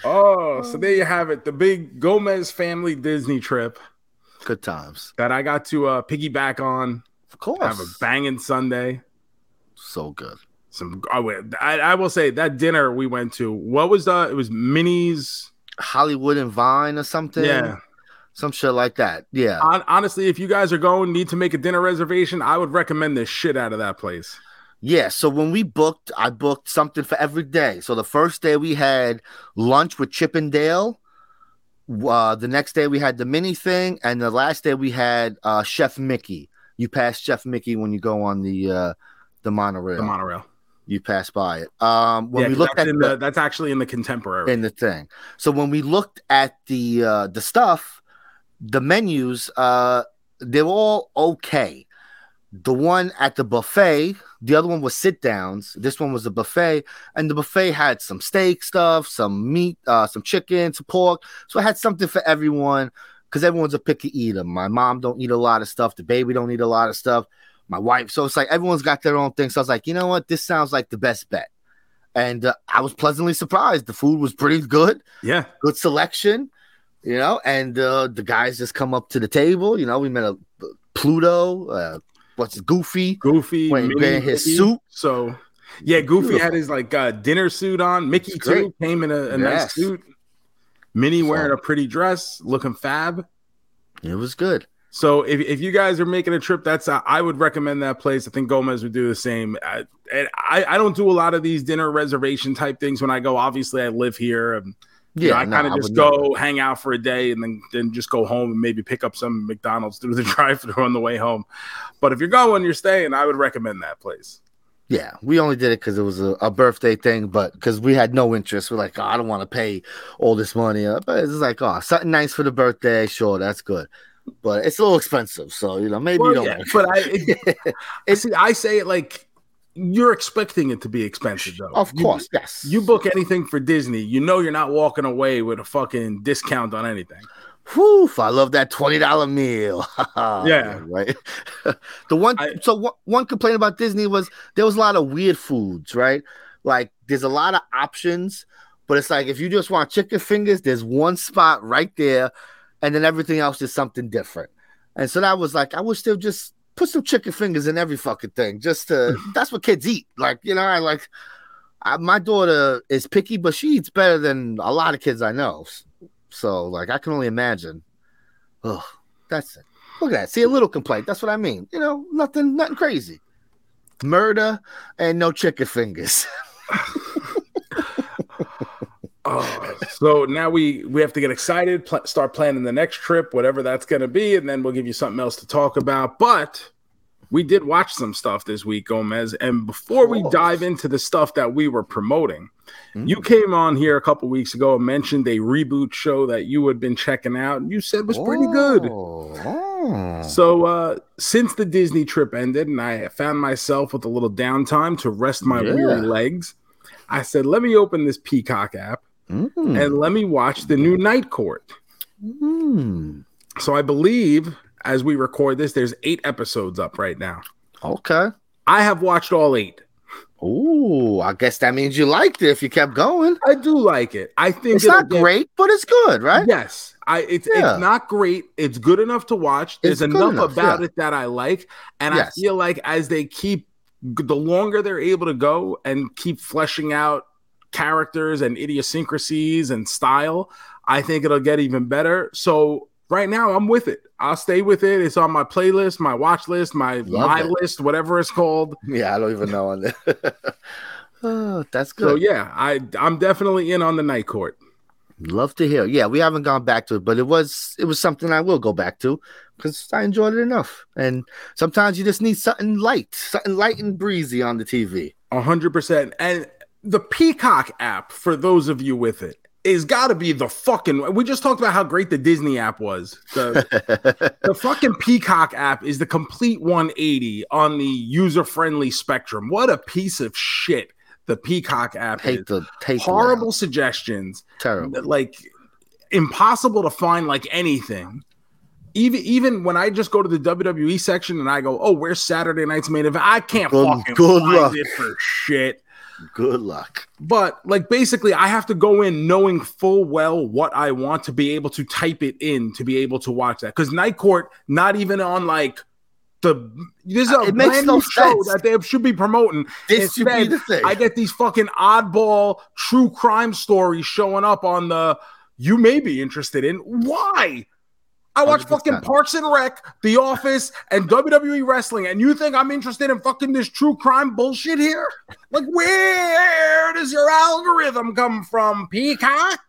oh, so there you have it. The big Gomez family Disney trip Good times, that I got to uh, piggyback on. of course. Have a banging Sunday. so good. Some. I, I, will say that dinner we went to. What was the? It was Minnie's. Hollywood and Vine or something. Yeah. some shit like that. Yeah. Hon- honestly, if you guys are going, need to make a dinner reservation, I would recommend the shit out of that place. Yeah, so when we booked, I booked something for every day. So the first day we had lunch with Chip 'n' Dale. Uh, the next day we had the Minnie thing, and the last day we had uh, Chef Mickey. You pass Chef Mickey when you go on the uh, the monorail. The monorail. You pass by it. Um, when yeah, we looked that's at in the, the, that's actually in the contemporary. in the thing. So when we looked at the uh the stuff, the menus, uh they were all okay. The one at the buffet, the other one was sit downs. This one was a buffet, and the buffet had some steak stuff, some meat, uh, some chicken, some pork. So it had something for everyone because everyone's a picky eater. My mom don't eat a lot of stuff. The baby don't eat a lot of stuff. My wife. So it's like everyone's got their own thing. So I was like, you know what? This sounds like the best bet. And uh, I was pleasantly surprised. The food was pretty good yeah. good selection, you know, and uh, the guys just come up to the table. You know, we met a Pluto, uh, what's it, Goofy, Goofy wearing his Mickey. suit? So yeah, Goofy Beautiful. had his like uh, dinner suit on. Mickey too came in a, a nice suit. Minnie So- wearing a pretty dress, looking fab. It was good. So if, if you guys are making a trip, that's uh, I would recommend that place. I think Gomez would do the same. I, and I I don't do a lot of these dinner reservation type things when I go. Obviously, I live here. And, you know, Yeah, I no, kind of just go never. hang out for a day and then then just go home and maybe pick up some McDonald's through the [LAUGHS] drive-through on the way home. But if you're going, you're staying. I would recommend that place. Yeah, we only did it because it was a, a birthday thing, but because we had no interest, we're like, oh, I don't want to pay all this money. Uh, But it's like, oh, something nice for the birthday, sure, that's good. But it's a little expensive, so you know, maybe Well, you don't. yeah, but I, it, [LAUGHS] I see. I say it like you're expecting it to be expensive, though. of You- course, yes. You book anything for Disney, you know you're not walking away with a fucking discount on anything. Whew, I love that twenty dollar meal. [LAUGHS] Yeah. right. [LAUGHS] the one I- so one, one complaint about Disney was there was a lot of weird foods, right? Like there's a lot of options, but it's like if you just want chicken fingers, there's one spot right there, and then everything else is something different. And so that was like, I wish they'd just put some chicken fingers in every fucking thing. Just to [LAUGHS] that's what kids eat. Like you know, I like. I, my daughter is picky, but she eats better than a lot of kids I know. So, like, I can only imagine. Oh, that's it. Look at that. See a little complaint. That's what I mean. You know, nothing, nothing crazy. Murder and no chicken fingers. [LAUGHS] Oh, [LAUGHS] so now we we have to get excited, pl- start planning the next trip, whatever that's going to be, and then we'll give you something else to talk about. But we did watch some stuff this week, Gomez. And before we dive into the stuff that we were promoting, Mm. you came on here a couple weeks ago and mentioned a reboot show that you had been checking out, and you said was pretty good. Oh. So uh since the Disney trip ended and I found myself with a little downtime to rest my Yeah. weary legs, I said, let me open this Peacock app Mm. and let me watch the new Night Court. Mm. So I believe as we record this, there's eight episodes up right now. Okay. I have watched all eight. Oh, I guess that means you liked it if you kept going. I do like it. I think It's not get- great, but it's good, right? Yes, I it's Yeah. it's not great. It's good enough to watch. There's enough, enough, about yeah. it that I like, and Yes. I feel like as they keep the longer they're able to go and keep fleshing out characters and idiosyncrasies and style, I think it'll get even better. So right now I'm with it. I'll stay with it. It's on my playlist, my watch list, my Love my it. list, whatever it's called. [LAUGHS] Yeah, I don't even know on that. [LAUGHS] oh, that's So good. yeah, I I'm definitely in on the night court. Love to hear. Yeah, we haven't gone back to it, but it was it was something I will go back to because I enjoyed it enough. And sometimes you just need something light, something light and breezy on the TV. Hundred percent. And the Peacock app, for those of you with it, is got to be the fucking. We just talked about how great the Disney app was. The [LAUGHS] the fucking Peacock app is the complete 180 on the user friendly spectrum. What a piece of shit the Peacock app hate is. the hate Horrible app. suggestions, terrible. like impossible to find like anything. Even even when I just go to the WWE section and I go, oh, where's Saturday night's main event? I can't Good- fucking good find luck. it for shit. Good luck. But like basically, I have to go in knowing full well what I want to be able to type it in to be able to watch that. Because Night Court, not even on like the this is a It brand no new show sense. that they should be promoting. This should be Instead, the thing. I get these fucking oddball true crime stories showing up on the you may be interested in. Why? I watch 100%. fucking Parks and Rec, The Office, and WWE wrestling, and you think I'm interested in fucking this true crime bullshit here? Like, where does your algorithm come from, Peacock?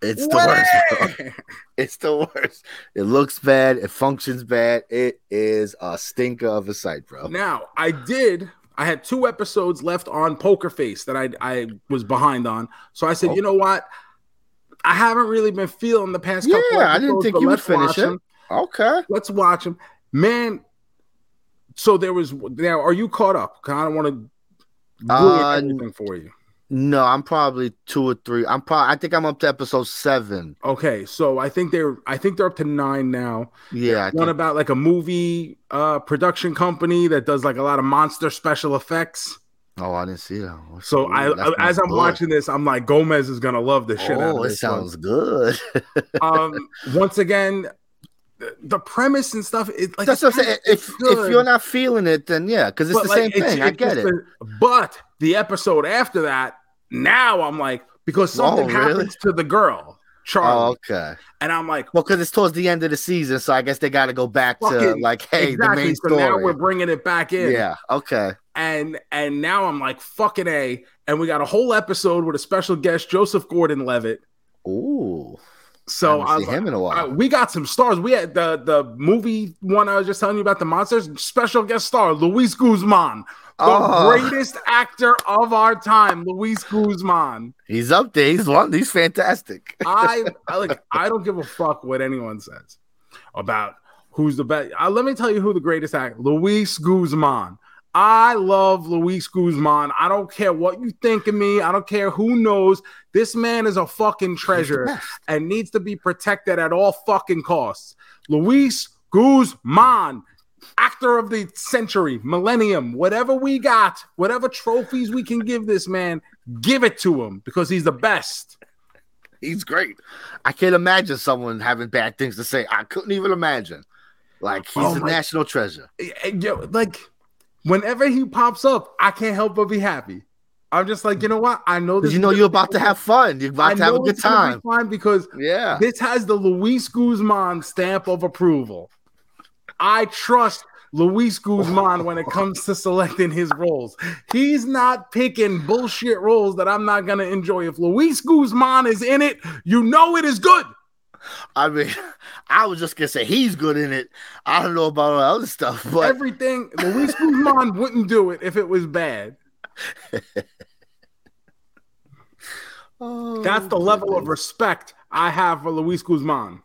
it's the worst. [LAUGHS] It's the worst. It looks bad. It functions bad. It is a stinker of a site, bro. Now, I did. I had two episodes left on Poker Face that I I was behind on. So I said, Oh. you know what? I haven't really been feeling the past couple. Yeah, I didn't think you would finish it. Okay. Let's watch them, man. So there was now. Are you caught up? I don't want to ruin Uh, everything for you. No, I'm probably two or three. I'm probably. I think I'm up to episode seven. Okay, so I think they're I think they're up to nine now. Yeah. One about like a movie uh production company that does like a lot of monster special effects. Oh, I didn't see that. So Ooh, I, as I'm good. watching this, I'm like Gomez is gonna love this shit. out Oh, it this one. sounds good. [LAUGHS] um once again the, the premise and stuff it like That's what I'm saying. it's If if you're not feeling it, then yeah, because it's but, the like, same it's- thing. I get it. but the episode after that now i'm like because something Oh, really? happens to the girl charlie Oh, okay. and i'm like Well, because it's towards the end of the season, so I guess they got to go back to like, hey, exactly the main so now we're bringing it back in yeah. Okay. And and now i'm like fucking a and we got a whole episode with a special guest joseph gordon-levitt Ooh. so I I was him in a while. we got some stars. We had the the movie one I was just telling you about the monsters. Special guest star Luis Guzman, the Oh. greatest actor of our time, Luis Guzman. He's up there. He's one. He's fantastic. I, [LAUGHS] I like. I don't give a fuck what anyone says about who's the best. Uh, let me tell you who the greatest actor, Luis Guzman. I love Luis Guzman. I don't care what you think of me. I don't care who knows. This man is a fucking treasure and needs to be protected at all fucking costs. Luis Guzman, actor of the century, millennium, whatever we got, whatever trophies we can give this man, give it to him because he's the best. He's great. I can't imagine someone having bad things to say. I couldn't even imagine. Like he's Oh a my- national treasure. Yo, like whenever he pops up, I can't help but be happy. I'm just like, you know what? I know this. you know you're about to have fun. You're I about to have a good gonna be time. Fine because Yeah. this has the Luis Guzman stamp of approval. I trust Luis Guzman when it comes to selecting his roles. He's not picking bullshit roles that I'm not gonna enjoy. If Luis Guzman is in it, you know it is good. I mean, [LAUGHS] I was just gonna say he's good in it. I don't know about all the other stuff, [LAUGHS] but Everything Luis Guzman wouldn't do it if it was bad. [LAUGHS] Oh, That's the level of respect I have for Luis Guzman.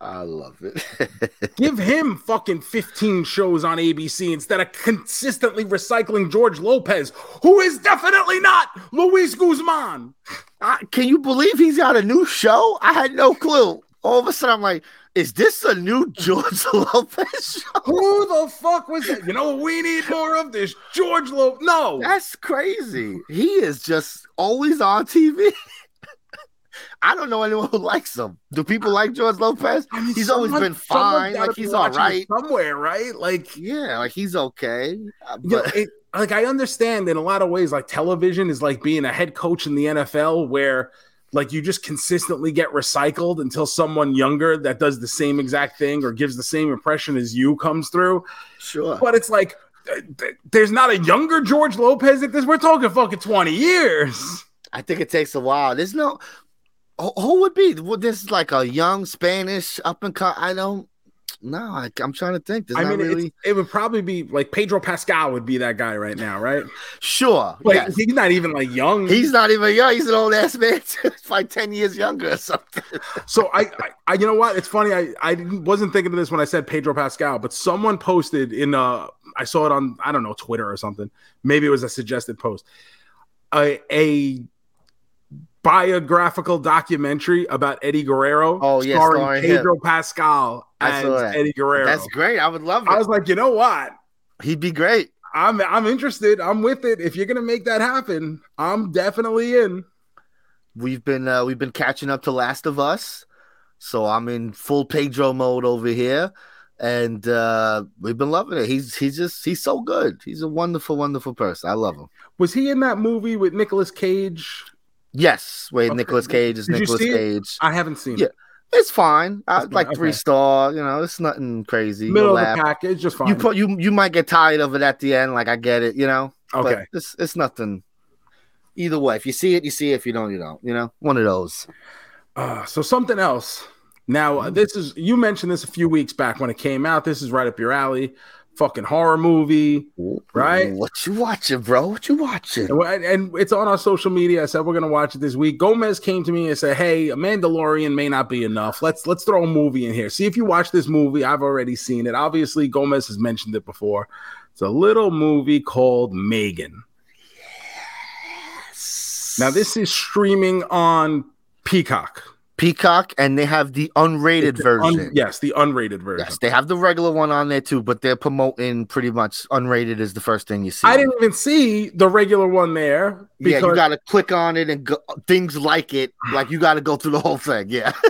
I love it. Give him fucking 15 shows on ABC instead of consistently recycling George Lopez, who is definitely not Luis Guzman. I, can you believe he's got a new show? I had no clue. All of a sudden, I'm like, is this a new [LAUGHS] George Lopez show? Who the fuck was it? You know we need more of? This George Lopez. No. That's crazy. He is just always on TV. [LAUGHS] I don't know anyone who [LAUGHS] likes him. Do people like George Lopez? I mean, He's always been fine. Like he's all right somewhere, right? Like, Yeah, like he's okay. Uh, you know, it, like I understand in a lot of ways, like television is like being a head coach in the NFL, where like you just consistently get recycled until someone younger that does the same exact thing or gives the same impression as you comes through. Sure. But it's like th- there's not a younger George Lopez at this. We're talking fucking 20 years. I think it takes a while. There's no who, would be well, this is like a young Spanish up and cut. I don't no, I, am trying to think. There's I mean, really it would probably be like Pedro Pascal would be that guy right now, right? sure. Like yes. he's not even like young. He's not even young. He's an old ass man. [LAUGHS] He's like 10 years younger or something. So I, I, I, you know what? It's funny. I, I wasn't thinking of this when I said Pedro Pascal, but someone posted in uh, I saw it on I don't know Twitter or something. Maybe it was a suggested post. A, a biographical documentary about Eddie Guerrero. Oh, yeah, starring starring Pedro Pascal I as. Eddie Guerrero. That's great. I would love it. I was like, you know what? He'd be great. I'm I'm interested. I'm with it. If you're gonna make that happen, I'm definitely in. We've been uh, we've been catching up to Last of Us, so I'm in full Pedro mode over here, and uh, we've been loving it. He's he's just he's so good. He's a wonderful, wonderful person. I love him. Was he in that movie with Nicolas Cage? Yes, wait, Okay. Nicolas Cage is Did you Nicolas? Cage. I haven't seen Yeah, it. It's fine. I It's like fine, three okay. star. You know, it's nothing crazy. Middle of the package, just fine. You put you you might get tired of it at the end. Like I get it. You know. okay. But it's it's nothing. Either way, if you see it, you see it. If you don't, you don't. You know, one of those. Uh, so something else. Now uh, this is you mentioned this a few weeks back when it came out. This is right up your alley. Fucking horror movie, Right? What you watching, bro? What you watching? and, and it's on our social media. I said we're gonna watch it this week. Gomez came to me and said, "Hey, a Mandalorian may not be enough. Let's let's throw a movie in here. See if you watch this movie. I've already seen it. Obviously, Gomez has mentioned it before. It's a little movie called Megan. Yes. Now this is streaming on Peacock. Peacock, and they have the unrated the un- version. yes, the unrated version. Yes, they have the regular one on there too, but they're promoting pretty much unrated is the first thing you see. I didn't even see the regular one there yeah, because you got to click on it and go, things like it. [SIGHS] Like you got to go through the whole thing. Yeah, [LAUGHS]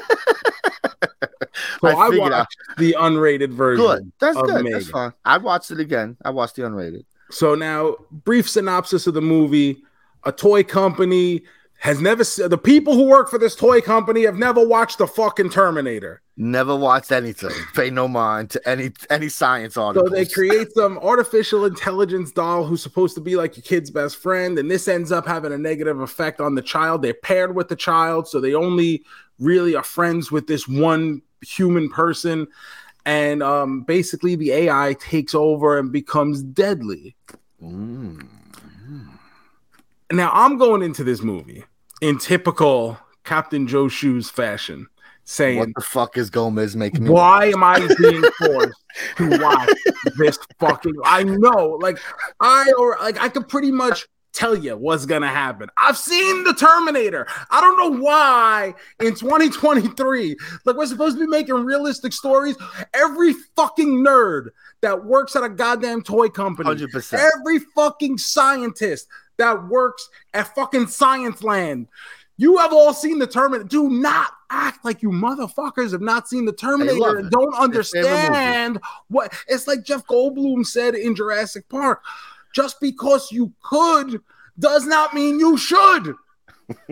so I I, figured out. watched the unrated version. good. That's good. That's Megan. fine. I watched it again. I watched the unrated. So now, brief synopsis of the movie: a toy company has never the people who work for this toy company have never watched the fucking Terminator. Never watched anything. [LAUGHS] Pay no mind to any any science on it. So they create some artificial intelligence doll who's supposed to be like your kid's best friend, and this ends up having a negative effect on the child. They're paired with the child, so they only really are friends with this one human person. And um, basically, the AI takes over and becomes deadly. Mm. Now, I'm going into this movie in typical Captain Joe Shoes fashion, saying, What the fuck is Gomez making me? why am I being [LAUGHS] forced to watch this fucking? I know, like I or like I could pretty much tell you what's gonna happen. I've seen the Terminator. I don't know why in 2023, like we're supposed to be making realistic stories. Every fucking nerd that works at a goddamn toy company, Hundred percent. every fucking scientist that works at fucking Science Land. You have all seen the Terminator. Do not act like you motherfuckers have not seen the Terminator and don't It's their movie. understand what it's like. Jeff Goldblum said in Jurassic Park just because you could does not mean you should. [LAUGHS]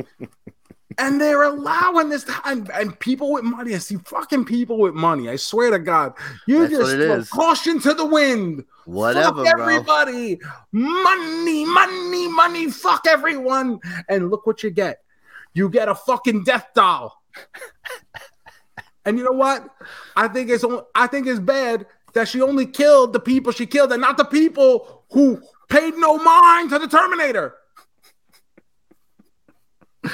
and they're allowing this time and people with money. I see fucking people with money. I swear to God, you That's just it throw is. caution to the wind. Whatever, fuck bro. everybody. Money, money, money. Fuck everyone. And look what you get. You get a fucking death doll. and you know what? I think it's on- I think it's bad that she only killed the people she killed and not the people who paid no mind to the Terminator. [SIGHS]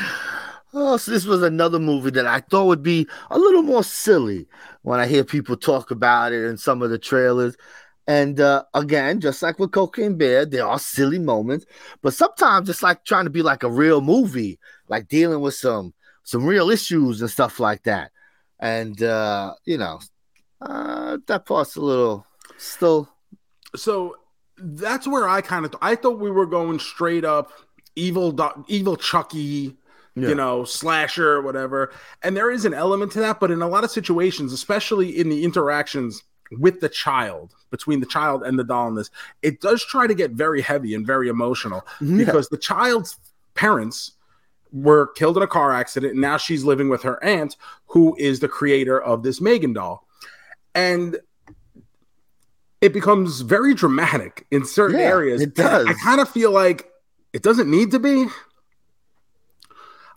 Oh, so this was another movie that I thought would be a little more silly when I hear people talk about it in some of the trailers. And uh, again, just like with Cocaine Bear, there are silly moments, but sometimes it's like trying to be like a real movie, like dealing with some some real issues and stuff like that. And uh, you know, uh, that part's a little still. So that's where I kind of I thought we were going straight up evil do- evil Chucky Yeah. you know, slasher, whatever. And there is an element to that, but in a lot of situations, especially in the interactions with the child, between the child and the doll in this, it does try to get very heavy and very emotional Yeah. because the child's parents were killed in a car accident, and now she's living with her aunt, who is the creator of this Megan doll, and it becomes very dramatic in certain Yeah, areas. it does. I kind of feel like it doesn't need to be.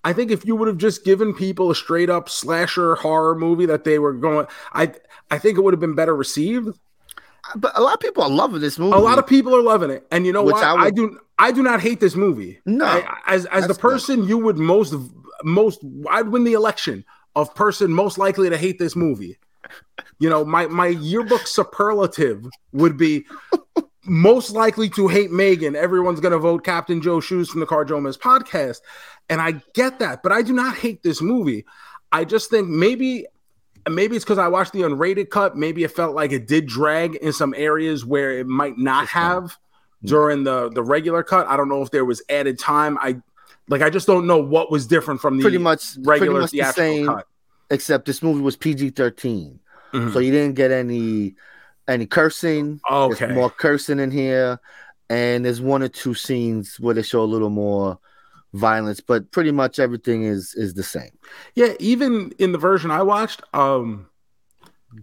I think if you would have just given people a straight up slasher horror movie that they were going, I I think it would have been better received. But a lot of people are loving this movie. A lot of people are loving it, and you know what? I I, do. I do not hate this movie. No, I- as as the that's good. person you would most most I'd win the election of person most likely to hate this movie. You know, my my yearbook superlative would be most likely to hate Megan. Everyone's gonna vote Captain Joe Shoes from the Car JoeMeZ podcast, and I get that, but I do not hate this movie. I just think maybe maybe it's because I watched the unrated cut. Maybe it felt like it did drag in some areas where it might not have during the the regular cut. I don't know if there was added time. I like I just don't know what was different from the pretty much regular pretty much the theatrical same. cut. Except this movie was PG 13 Mhm. so you didn't get any any cursing. Okay. There's more cursing in here, and there's one or two scenes where they show a little more violence, but pretty much everything is is the same. Yeah, even in the version I watched, um,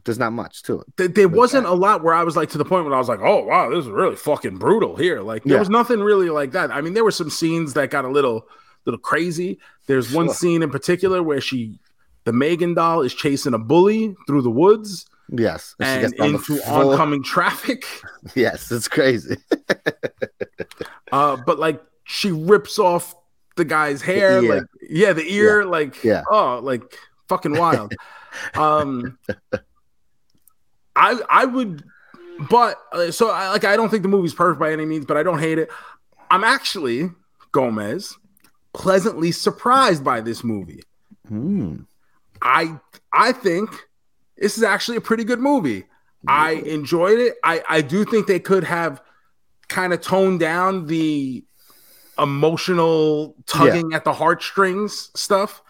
There's not much to it. th- there wasn't that. a lot where I was like to the point where I was like, oh wow, this is really fucking brutal here. Like there Yeah. was nothing really like that. I mean, there were some scenes that got a little little crazy. There's one Sure. scene in particular where she the Megan doll is chasing a bully through the woods Yes, and into oncoming traffic. [LAUGHS] Yes, it's crazy. [LAUGHS] Uh, but like she rips off the guy's hair, ear. like yeah, the ear, like Yeah. oh, like fucking wild. [LAUGHS] um, I I would, but uh, so I like I don't think the movie's perfect by any means, but I don't hate it. I'm actually Gomez pleasantly surprised by this movie. Hmm. I I think this is actually a pretty good movie. I enjoyed it. I I do think they could have kind of toned down the emotional tugging at the heartstrings stuff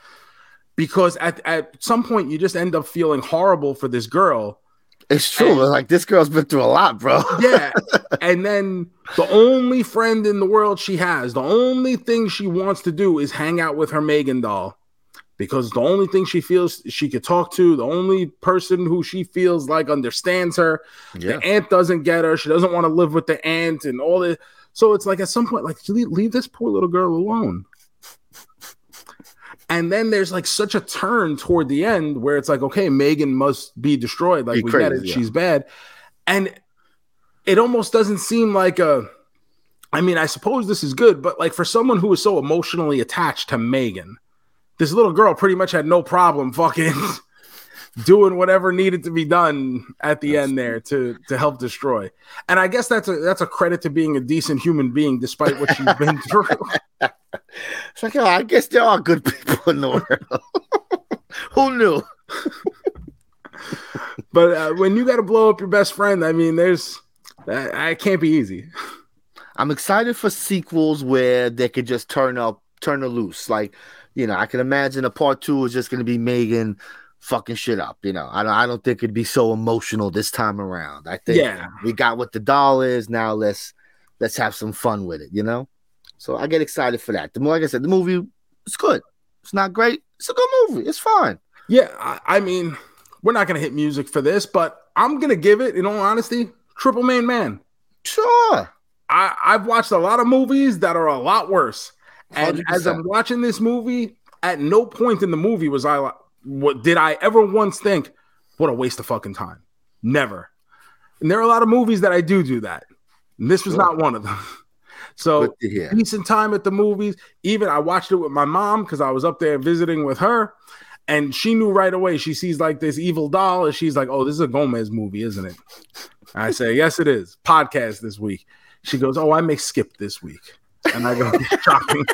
because at at some point you just end up feeling horrible for this girl. It's true. but, like this girl's been through a lot, bro. Yeah. and then the only friend in the world she has, the only thing she wants to do is hang out with her Megan doll because the only thing she feels she could talk to, the only person who she feels like understands her, yeah. the aunt doesn't get her. She doesn't want to live with the aunt and all this. So it's like at some point, like leave, leave this poor little girl alone. And then there's like such a turn toward the end where it's like, okay, Megan must be destroyed. Like Be we get it, yeah. she's bad, and it almost doesn't seem like a. I mean, I suppose this is good, but like for someone who is so emotionally attached to Megan, this little girl pretty much had no problem fucking [LAUGHS] doing whatever needed to be done at the That's end there to to help destroy. And I guess that's a that's a credit to being a decent human being despite what she's been [LAUGHS] through. It's like, oh, I guess there are good people in the world. [LAUGHS] Who knew? But uh, when you got to blow up your best friend, I mean, there's that it can't be easy. I'm excited for sequels where they could just turn up, turn her loose. Like, you know, I can imagine a part two is just going to be Megan fucking shit up. You know, I don't, I don't think it'd be so emotional this time around. I think Yeah. we got what the doll is. Now let's let's have some fun with it. You know, so I get excited for that. The more, like I said, the movie it's good. It's not great. It's a good movie. It's fine. Yeah, I, I mean, we're not gonna hit music for this, but I'm gonna give it, in all honesty, Triple Main Man. Sure. I, I've watched a lot of movies that are a lot worse. And as 100%. I'm watching this movie, at no point in the movie was I like, what did I ever once think, what a waste of fucking time? Never. And there are a lot of movies that I do do that. And this was Sure. not one of them. [LAUGHS] So decent time at the movies. Even I watched it with my mom because I was up there visiting with her, and she knew right away. She sees like this evil doll, and she's like, "Oh, this is a Gomez movie, isn't it?" I say, "Yes, it is." Podcast this week. She goes, "Oh, I may skip this week," and I go, [LAUGHS] "Shocking."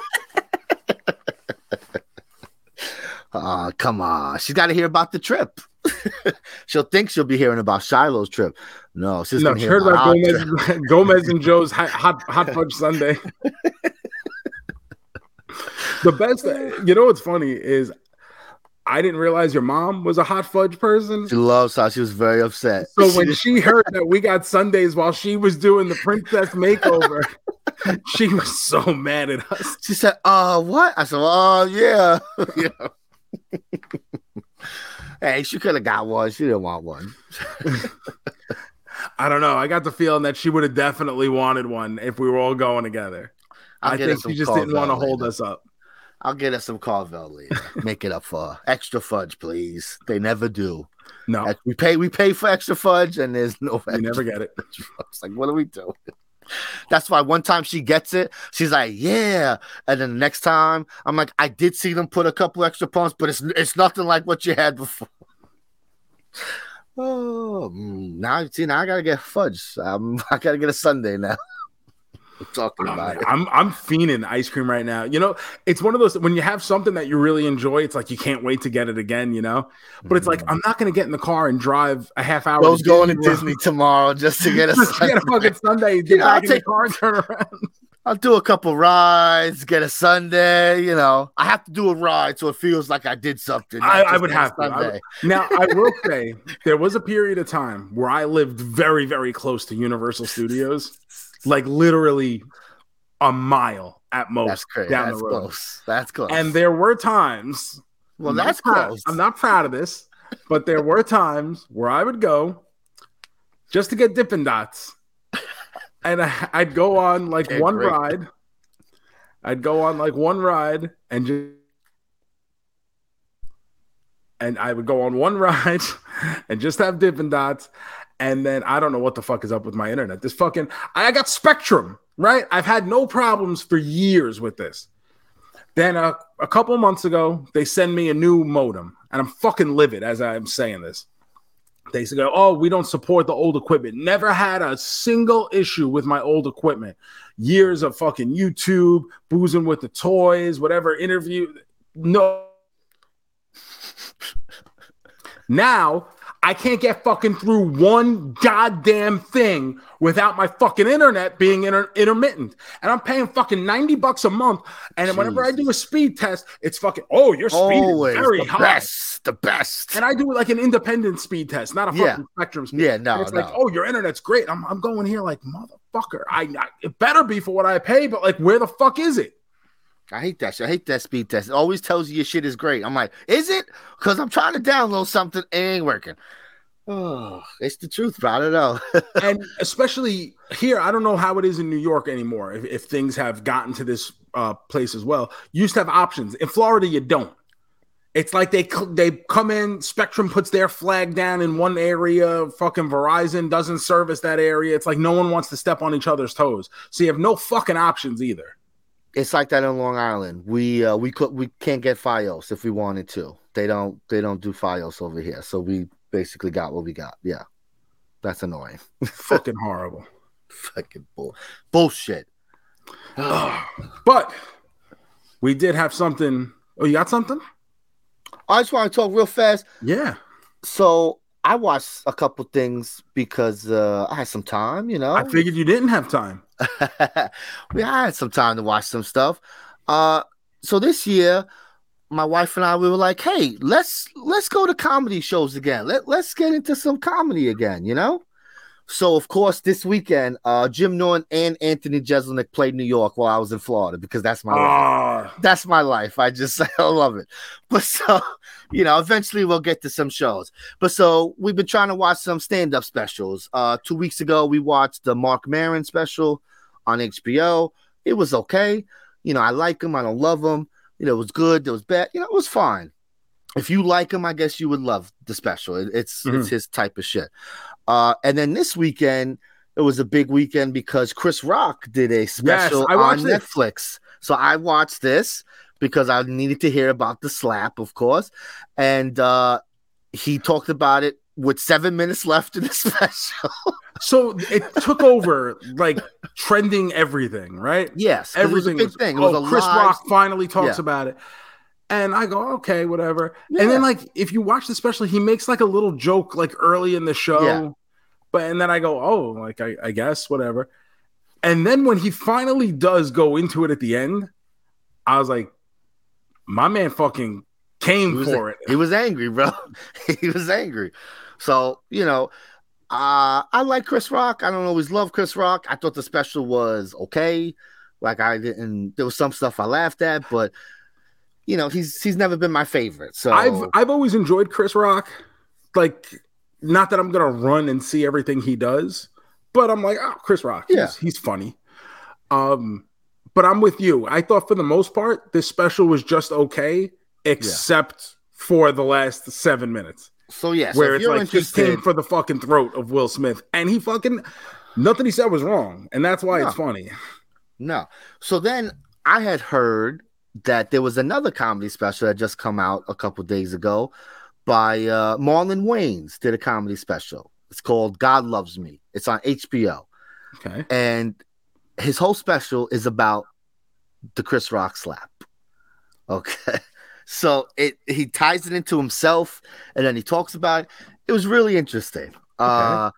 Oh, come on. She's got to hear about the trip. [LAUGHS] she'll think she'll be hearing about Shiloh's trip. No, she's no, heard about. Gomez, Gomez and Joe's hot hot, hot fudge sundae. [LAUGHS] the best, you know, what's funny is I didn't realize your mom was a hot fudge person. She loves how she was very upset. So when she heard that we got sundaes while she was doing the princess makeover, she was so mad at us. She said, "Uh, what?" I said, "Oh, yeah." [LAUGHS] yeah. [LAUGHS] hey, she could have got one. She didn't want one. [LAUGHS] I don't know. I got the feeling that she would have definitely wanted one if we were all going together. I'll I think she just didn't want to hold later. us up. I'll get us some Carvel later. Make it up for her. extra fudge, please. They never do. No, We pay we pay for extra fudge, and there's no. you Extra never get it. It's like, what do we do? That's why one time she gets it, she's like, "Yeah," and then the next time, I'm like, "I did see them put a couple extra pumps, but it's it's nothing like what you had before." [LAUGHS] Oh, mm, now see, now I gotta get fudge. Um, [LAUGHS] I gotta get a sundae now. Talking Oh, about man, it. I'm I'm fiending ice cream right now. You know, it's one of those when you have something that you really enjoy, it's like you can't wait to get it again. You know, but it's like mm-hmm. I'm not gonna get in the car and drive a half hour. Bro's to going to Disney tomorrow just to get a. [LAUGHS] just get a sundae. fucking sundae. Get Yeah, I'll back in the take- car and turn around. I'll do a couple rides, get a sundae. You know, I have to do a ride so it feels like I did something. I, I would have to. I would- sundae. now, I [LAUGHS] will say there was a period of time where I lived very, very close to Universal Studios, like literally a mile at most That's crazy. down That's the road. close. That's close. And there were times. well, that's proud- close. I'm not proud of this, but there were times where I would go just to get Dippin' Dots, and I, I'd go on like one great. ride. I'd go on like one ride and just. And I would go on one [LAUGHS] ride and just have Dippin' Dots. And then I don't know what the fuck is up with my internet. This fucking I got Spectrum, right? I've had no problems for years with this. Then a, a couple months ago, they send me a new modem, and I'm fucking livid as I'm saying this. They say, "Oh, we don't support the old equipment." Never had a single issue with my old equipment. Years of fucking YouTube, boozing with the toys, whatever interview. No. [LAUGHS] Now I can't get fucking through one goddamn thing without my fucking internet being inter- intermittent. And I'm paying fucking 90 bucks a month. And whenever I do a speed test, it's fucking, oh, your speed Always is very the high. best. The best. And I do like an independent speed test, not a fucking Yeah. spectrum speed. yeah, no, And it's no. like, oh, your internet's great. I'm, I'm going here like, motherfucker. I, I it better be for what I pay, but like, where the fuck is it? I hate that shit. I hate that speed test. It always tells you your shit is great. I'm like, is it? Because I'm trying to download something, it ain't working. Oh, it's the truth, bro. I don't know. and especially here, I don't know how it is in New York anymore. If, if things have gotten to this uh, place as well, you used to have options. In Florida, you don't. It's like they they come in. Spectrum puts their flag down in one area. Fucking Verizon doesn't service that area. It's like no one wants to step on each other's toes. So you have no fucking options either. It's like that in Long Island. We uh, we could we can't get FiOS if we wanted to. They don't they don't do FiOS over here. So we basically got what we got. Yeah, that's annoying. [LAUGHS] fucking horrible. Fucking bull bullshit. [SIGHS] But we did have something. Oh, you got something? I just want to talk real fast. Yeah. So I watched a couple things because uh, I had some time. You know, I figured you didn't have time. [LAUGHS] we had some time to watch some stuff. Uh, so this year, my wife and I we were like, "Hey, let's let's go to comedy shows again. Let let's get into some comedy again." You know. So of course, this weekend, uh, Jim Norton and Anthony Jeselnik played New York while I was in Florida because that's my life. Ah, that's my life. I just [LAUGHS] I love it. But so, [LAUGHS] you know, eventually we'll get to some shows. But so we've been trying to watch some stand-up specials. Uh two weeks ago we watched the Mark Maron special on HBO. It was okay. You know, I like him, I don't love him. You know, it was good, it was bad, you know, it was fine. If you like him, I guess you would love the special. It- it's it's his type of shit. Uh and then this weekend it was a big weekend because Chris Rock did a special I on this. Netflix. So I watched this because I needed to hear about the slap, of course. And uh he talked about it with seven minutes left in the [LAUGHS] special. So it took over like trending everything, right? Yes, Everything was a big was, thing. It was oh, Chris live- Rock finally talks Yeah. about it. And I go, okay, whatever. Yeah. And then like if you watch the special, he makes like a little joke like early in the show. Yeah. But and then I go, oh, like I, I guess, whatever. And then when he finally does go into it at the end, I was like, my man fucking came for it. he was angry, bro. [LAUGHS] he was angry. So, you know, Uh, I like Chris Rock. I don't always love Chris Rock. I thought the special was okay. Like I didn't. There was some stuff I laughed at, but you know, he's he's never been my favorite. So I've I've always enjoyed Chris Rock. Like, not that I'm gonna run and see everything he does, but I'm like, oh, Chris Rock. Yeah. He's, he's funny. Um, but I'm with you. I thought for the most part, this special was just okay, except for the last seven minutes. so yeah. So where if it's like he came for the fucking throat of Will Smith, and he fucking nothing he said was wrong, and that's why it's funny. No. So then I had heard that there was another comedy special that just come out a couple days ago by uh, Marlon Wayans did a comedy special. It's called God Loves Me. It's on HBO. Okay, And his whole special is about the Chris Rock slap. Okay. [LAUGHS] So it he ties it into himself and then he talks about it. It was really interesting. Uh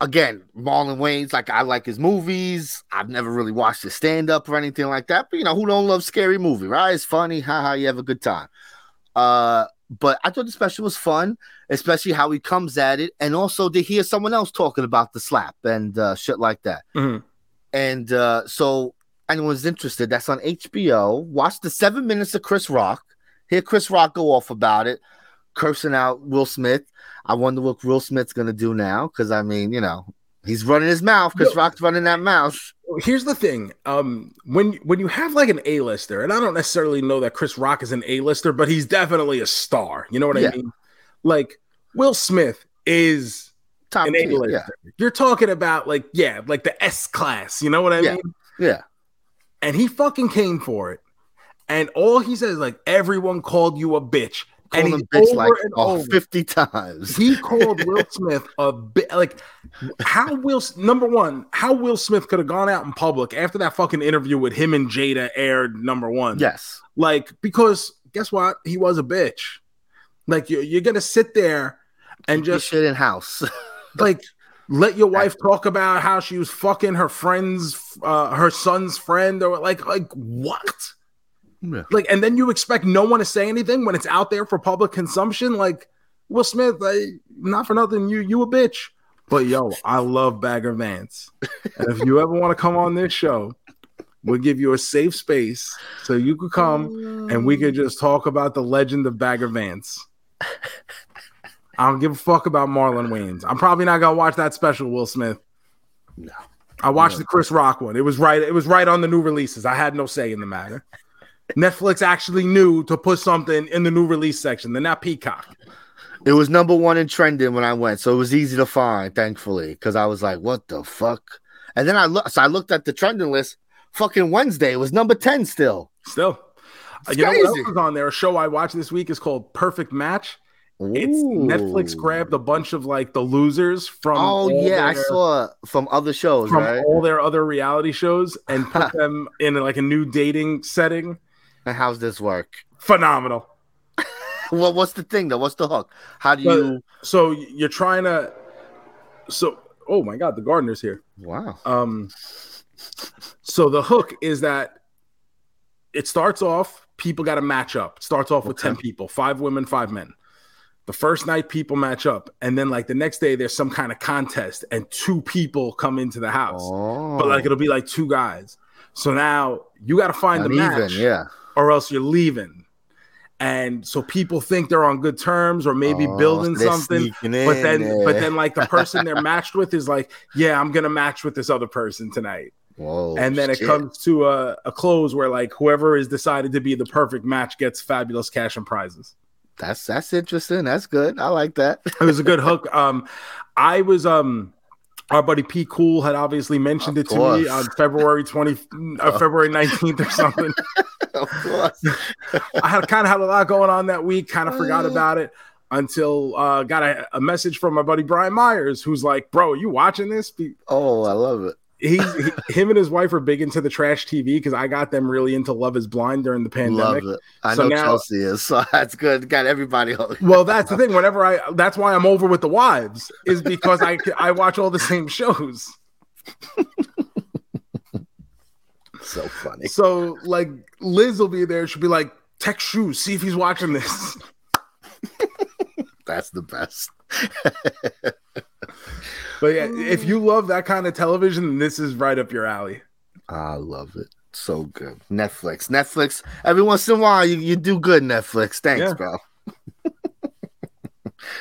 again, Marlon Wayans like I like his movies. I've never really watched his stand-up or anything like that. But you know, who don't love scary movie, right? It's funny, haha, you have a good time. Uh but I thought the special was fun, especially how he comes at it, and also to hear someone else talking about the slap and uh, shit like that. Mhm. And uh, so, anyone's interested, that's on HBO. Watch the seven minutes of Chris Rock. Hear Chris Rock go off about it, cursing out Will Smith. I wonder what Will Smith's gonna do now, because I mean, you know, he's running his mouth. Chris Rock's running that mouth. here's the thing. Um, when when you have like an A-lister, and I don't necessarily know that Chris Rock is an A-lister, but he's definitely a star. You know what Yeah. I mean? Like Will Smith is Top an tier, A-lister. You're talking about like yeah, like the S class. You know what I Yeah. mean? yeah, and he fucking came for it. And all he says, like, everyone called you a bitch. And him bitch like oh, over. 50 times. He [LAUGHS] called Will Smith a bit like how Will number one, how Will Smith could have gone out in public after that fucking interview with him and Jada aired number one. yes, Like, because guess what? He was a bitch. Like you're, you're gonna sit there and Keep just shit in house. [LAUGHS] like let your wife talk about how she was fucking her friend's uh her son's friend or like like what Yeah. like and then you expect no one to say anything when it's out there for public consumption like will smith like, not for nothing you you a bitch but yo i love bagger vance and if you ever want to come on this show we'll give you a safe space so you could come and we could just talk about the legend of bagger vance I don't give a fuck about Marlon Wayans. I'm probably not gonna watch that special, Will Smith. No. I watched No. the Chris Rock one. It was right. It was right on the new releases. I had no say in the matter. Netflix actually knew to put something in the new release section. They're not Peacock. It was number one in trending when I went, so it was easy to find, thankfully, because I was like, "What the fuck?" And then I looked, so I looked at the trending list. Fucking Wednesday was number ten still. Still, It's you know what else crazy. was on there? A show I watched this week is called Perfect Match. It's Netflix grabbed a bunch of like the losers from. Oh yeah, I saw from other shows, from right? all their other reality shows and put [LAUGHS] them in like a new dating setting. How's this work? Phenomenal. [LAUGHS] Well, what's the thing though? What's the hook? How do you? So you're trying to. So oh my god, the gardener's here. Wow. Um. So the hook is that it starts off. People got to match up. It starts off with ten people, five women, five men. The first night, people match up, and then like the next day, there's some kind of contest, and two people come into the house. Oh, But like it'll be like two guys. So now you got to find the uneven, match. yeah. Or else you're leaving. And so people think they're on good terms or maybe Oh, building something. But then but then like the person they're [LAUGHS] matched with is like, yeah, I'm gonna match with this other person tonight. Whoa, and then it comes to a, a close where like whoever is decided to be the perfect match gets fabulous cash and prizes. That's that's interesting. That's good. I like that. It was a good hook. [LAUGHS] Um I was um our buddy P Cool had obviously mentioned Of it to me on February 20 uh, February 19th or something. [LAUGHS] of course. [LAUGHS] I had kind of had a lot going on that week, kind of forgot Uh. about it until uh got a, a message from my buddy Brian Myers, who's like, "Bro, you watching this?" Be- Oh, I love it. He's he, him and his wife are big into the trash TV because I got them really into Love Is Blind during the pandemic. I So know now- Chelsea is, [LAUGHS] so that's good. Got everybody. Well, that's the thing. Whenever I, that's why I'm over with the wives, is because I [LAUGHS] I watch all the same shows. [LAUGHS] So funny. So like Liz will be there. She'll be like, "Text Shu, see if he's watching this." That's the best. But yeah, if you love that kind of television, this is right up your alley. I love it. So good. Netflix. Netflix. Every once in a while, you, you do good, Netflix. Thanks, Yeah. bro. [LAUGHS]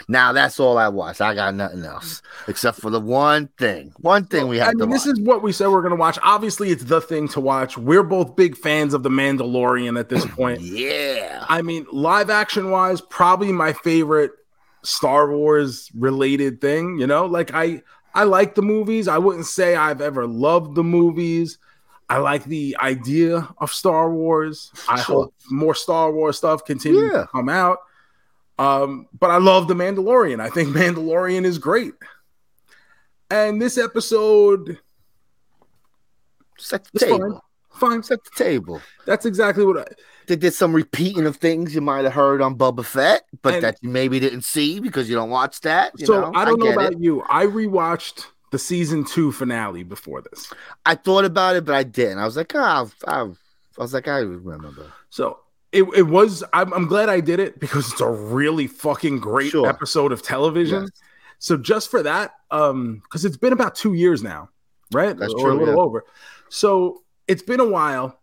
now that's all I watch. I got nothing else except for the one thing. One thing we I have to mean, watch. this is what we said we're going to watch. Obviously, it's the thing to watch. We're both big fans of The Mandalorian at this [CLEARS THROAT] point. yeah. I mean, live action wise, probably my favorite Star Wars related thing. You know, like I I like the movies. I wouldn't say I've ever loved the movies. I like the idea of Star Wars. I Sure. hope more Star Wars stuff continues Yeah. to come out. Um, but I love the Mandalorian. I think Mandalorian is great. And this episode, Set the it's fine. Fine. Set the table. That's exactly what I, They did some repeating of things you might have heard on Boba Fett, but And- that you maybe didn't see because you don't watch that. You so know? I don't know about it. you. I rewatched the season two finale before this. I thought about it, but I didn't. I was like, ah, I, I was like, I remember. So it, it was I'm, I'm glad I did it because it's a really fucking great Sure. episode of television. Yes. So just for that, um, because it's been about two years now, right? That's or true, a little yeah. over. So it's been a while.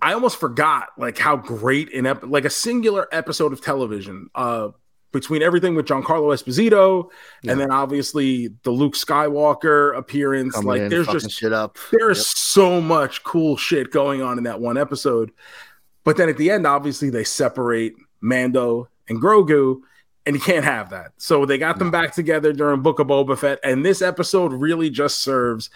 I almost forgot like how great an ep- like a singular episode of television, uh, between everything with Giancarlo Esposito Yeah. and then obviously the Luke Skywalker appearance. Coming like in, there's just shit up. there is Yep. so much cool shit going on in that one episode. But then at the end, obviously, they separate Mando and Grogu, and you can't have that. So they got them back together during Book of Boba Fett. And this episode really just serves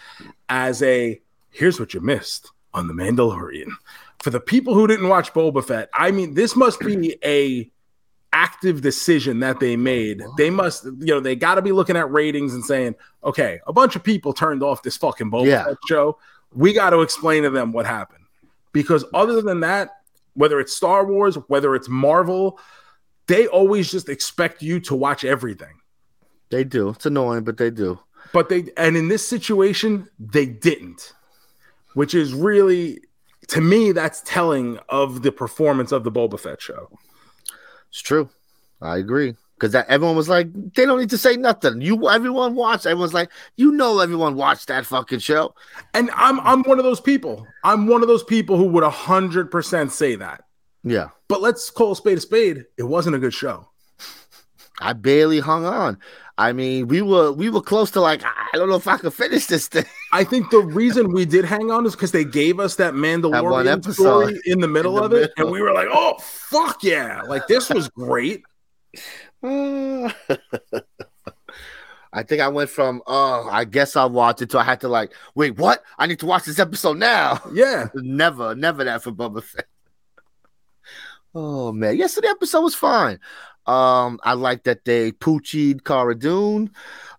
as a here's what you missed on The Mandalorian. For the people who didn't watch Boba Fett, I mean, this must be a active decision that they made. They must, you know, they got to be looking at ratings and saying, okay, a bunch of people turned off this fucking Boba Yeah. Fett show. We got to explain to them what happened. Because other than that, whether it's Star Wars, whether it's Marvel, they always just expect you to watch everything. They do. It's annoying, but they do. But they, and in this situation, they didn't, which is really, to me, that's telling of the performance of the Boba Fett show. It's true. I agree. Because that everyone was like, they don't need to say nothing. You everyone watched. Everyone's like, you know, everyone watched that fucking show. And I'm I'm one of those people. I'm one of those people who would hundred percent say that. Yeah. But let's call a spade a spade. It wasn't a good show. I barely hung on. I mean, we were we were close to like, I don't know if I could finish this thing. I think the reason we did hang on is because they gave us that Mandalorian episode. story in the middle In of the it, and we were like, "Oh fuck yeah!" Like this was great. [LAUGHS] I think I went from oh, I guess I'll watch it to I had to like, wait, what? I need to watch this episode now. Yeah, [LAUGHS] never, never that for Boba Fett. Oh man, yesterday episode was fine. Um, I like that they poochied Cara Dune.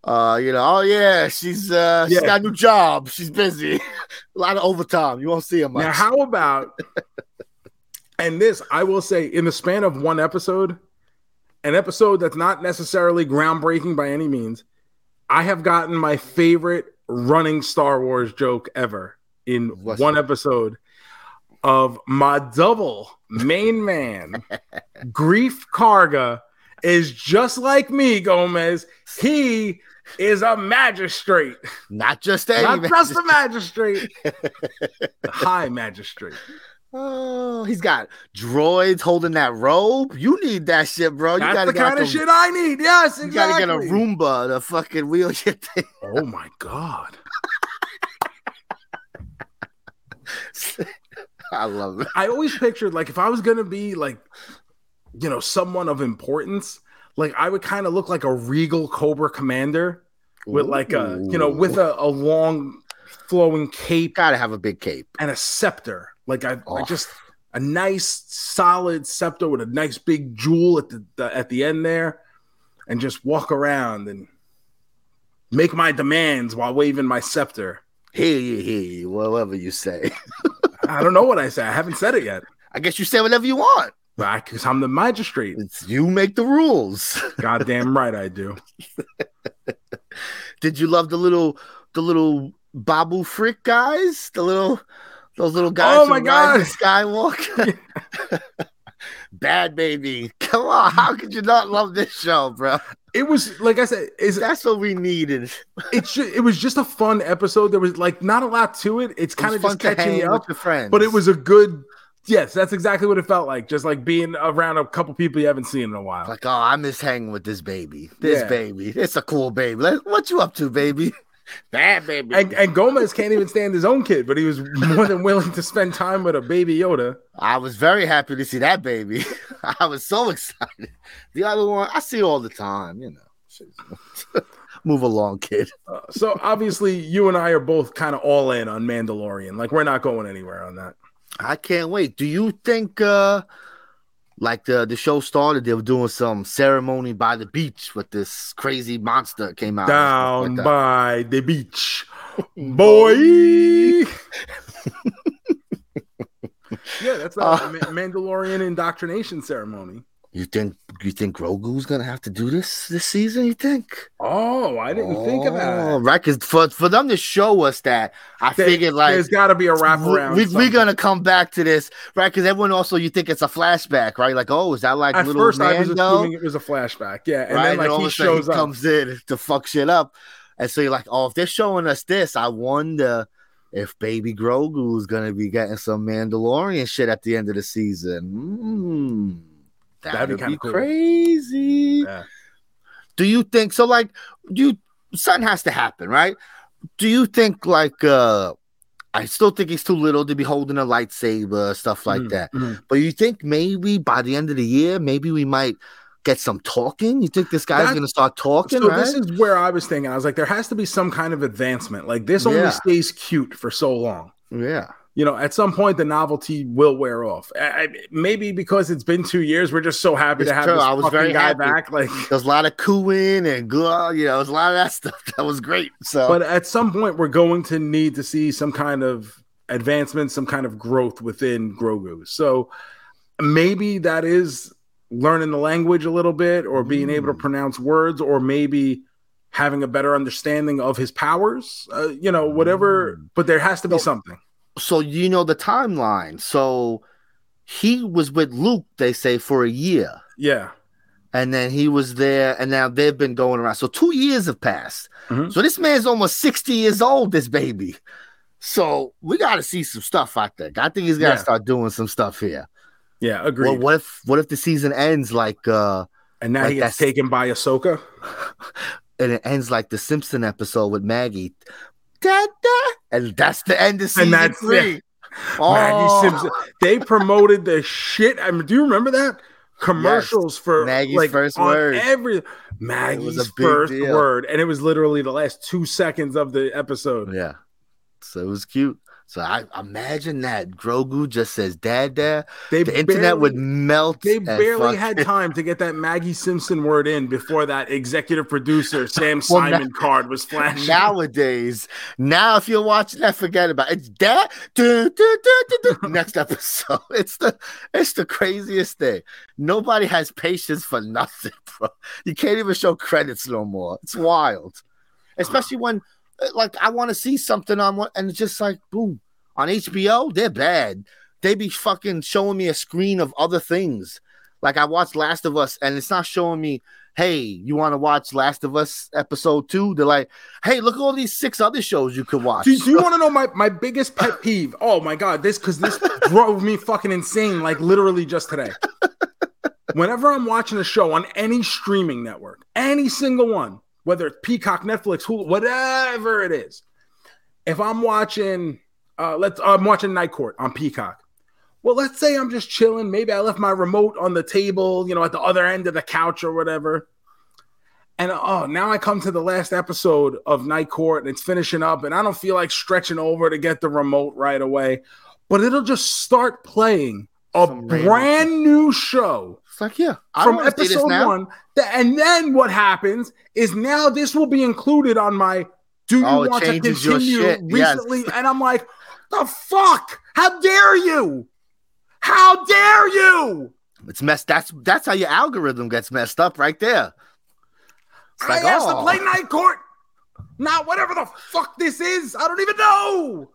Uh, you know, oh yeah, she's uh she's Yeah. got a new job, she's busy, [LAUGHS] a lot of overtime. You won't see her much. Now, how about and this? I will say, in the span of one episode, an episode that's not necessarily groundbreaking by any means, I have gotten my favorite running Star Wars joke ever in What's one that? episode of my double main man, [LAUGHS] Greef Karga, is just like me, Gomez. He is a magistrate. Not just a Not man. just a magistrate. The [LAUGHS] high magistrate. Oh, he's got droids holding that robe. You need that shit, bro. You That's gotta the get kind of the- shit I need. Yes, exactly. You gotta get a Roomba to fucking wheel your thing. Oh my god. [LAUGHS] I love it. I always pictured like if I was gonna be like, you know, someone of importance, like I would kind of look like a regal Cobra commander with like a, you know, with a, a long flowing cape gotta have a big cape. and a scepter. Like I, Oh. like just a nice solid scepter with a nice big jewel at the, the at the end there, and just walk around and make my demands while waving my scepter. Hey, hey, whatever you say. [LAUGHS] I don't know what I say. I haven't said it yet. I guess you say whatever you want. Because I'm the magistrate. It's you make the rules. [LAUGHS] Goddamn right I do. Did you love the little the little Babu Frick guys? The little those little guys Oh my of Skywalker. [LAUGHS] [LAUGHS] Bad Baby. Come on, how could you not love this show, bro? It was like I said, is That's what we needed. it's ju- it was just a fun episode. There was like not a lot to it. It's kind of just catching you with up, your friends, but it was a good. Yes, that's exactly what it felt like. Just like being around a couple people you haven't seen in a while. like, oh, I miss hanging with this baby. This Yeah. baby, it's a cool baby. What you up to, baby? [LAUGHS] Bad baby. And, and Gomez can't even stand his own kid, but he was more than willing to spend time with a baby Yoda. I was very happy to see that baby. [LAUGHS] I was so excited. The other one, I see all the time. You know, [LAUGHS] move along, kid. Uh, so obviously, you and I are both kind of all in on Mandalorian. Like we're not going anywhere on that. I can't wait. Do you think, uh like the the show started, they were doing some ceremony by the beach with this crazy monster came out Down like by the beach, [LAUGHS] boy. [LAUGHS] yeah, that's a Uh, Mandalorian indoctrination ceremony. You think you think Grogu's gonna have to do this this season? You think? Oh, I didn't think of Oh, that. Right, because for for them to show us that, I There- figured like There's got to be a wraparound. we, we, are gonna come back to this, right? Because everyone also you think it's a flashback, right? Like, oh, is that like At little first, I was assuming it was a flashback. Yeah, and right? then like all he of a sudden shows up. comes in to fuck shit up, and so you're like, oh, if they're showing us this, I wonder if Baby Grogu is gonna be getting some Mandalorian shit at the end of the season. Mm, That'd that'd, be be, cool. crazy. Yeah. Do you think so? Like, do you something has to happen, right? Do you think like uh I still think he's too little to be holding a lightsaber, stuff like Mhm, that. mhm. But you think maybe by the end of the year, maybe we might get some talking? You think this guy's That- gonna start talking, So right? this is where I was thinking. I was like, there has to be some kind of advancement. Like this only Yeah. stays cute for so long. yeah. You know, at some point the novelty will wear off. I, maybe because it's been two years, we're just so happy It's to have true. this I was fucking very guy happy. back. Like, There's a lot of cooing and good, you know, there's a lot of that stuff. [LAUGHS] That was great. So but at some point we're going to need to see some kind of advancement, some kind of growth within Grogu. So maybe that is learning the language a little bit, or being able to Mm. pronounce words, or maybe having a better understanding of his powers. Uh, you know, whatever. Mm. But there has to be So- something. So you know the timeline. So he was with Luke, they say, for a year. Yeah. and then he was there, and now they've been going around. So two years have passed. Mhm. So this man's almost 60 years old, this baby. So we got to see some stuff out there. I think he's got to Yeah. start doing some stuff here. Yeah. Agreed. Well, what if what if the season ends like uh and now like he gets taken by Ahsoka. [LAUGHS] and it ends like the Simpson episode with Maggie? Da, da, and that's the end of season that's- three. [LAUGHS] Maggie Oh. Simpson. They promoted the shit. I mean, do you remember that? Commercials for Maggie's like, first word. Every Maggie's first deal. word, and it was literally the last two seconds of the episode. Yeah. So it was cute. So I imagine that Grogu just says dad dad. They The internet would melt. They barely had time to get that Maggie Simpson word in before that executive producer [LAUGHS] Sam Well, Simon card was flashing. nowadays. Now, if you're watching that, forget about it. It's dad. do, do, do. Next episode. [LAUGHS] It's the it's the craziest thing. Nobody has patience for nothing, bro. You can't even show credits no more. It's wild, especially when like I want to see something on one, and it's just like boom on HBO. They're bad. They be fucking showing me a screen of other things. Like I watched Last of Us, and it's not showing me. Hey, you want to watch Last of Us episode two? They're like, hey, look at all these six other shows you could watch. Do, do you [LAUGHS] want to know my, my biggest pet peeve? Oh my god, this because this drove me fucking insane, like literally just today. [LAUGHS] Whenever I'm watching a show on any streaming network, any single one, whether it's Peacock, Netflix, Hulu, whatever it is, if I'm watching, uh, let's I'm watching Night Court on Peacock. Well, let's say I'm just chilling. Maybe I left my remote on the table, you know, at the other end of the couch or whatever. And oh, now I come to the last episode of Night Court and it's finishing up, and I don't feel like stretching over to get the remote right away. But it'll just start playing a Some random- brand new show It's like, yeah, I from don't wanna see this episode one. Th- And then what happens is now this will be included on my do you Oh, want to continue shit. Yes. recently? And I'm like, the fuck? How dare you? How dare you? It's messed. That's that's how your algorithm gets messed up right there. It's I like, asked to oh. play Night Court, not whatever the fuck this is. I don't even know.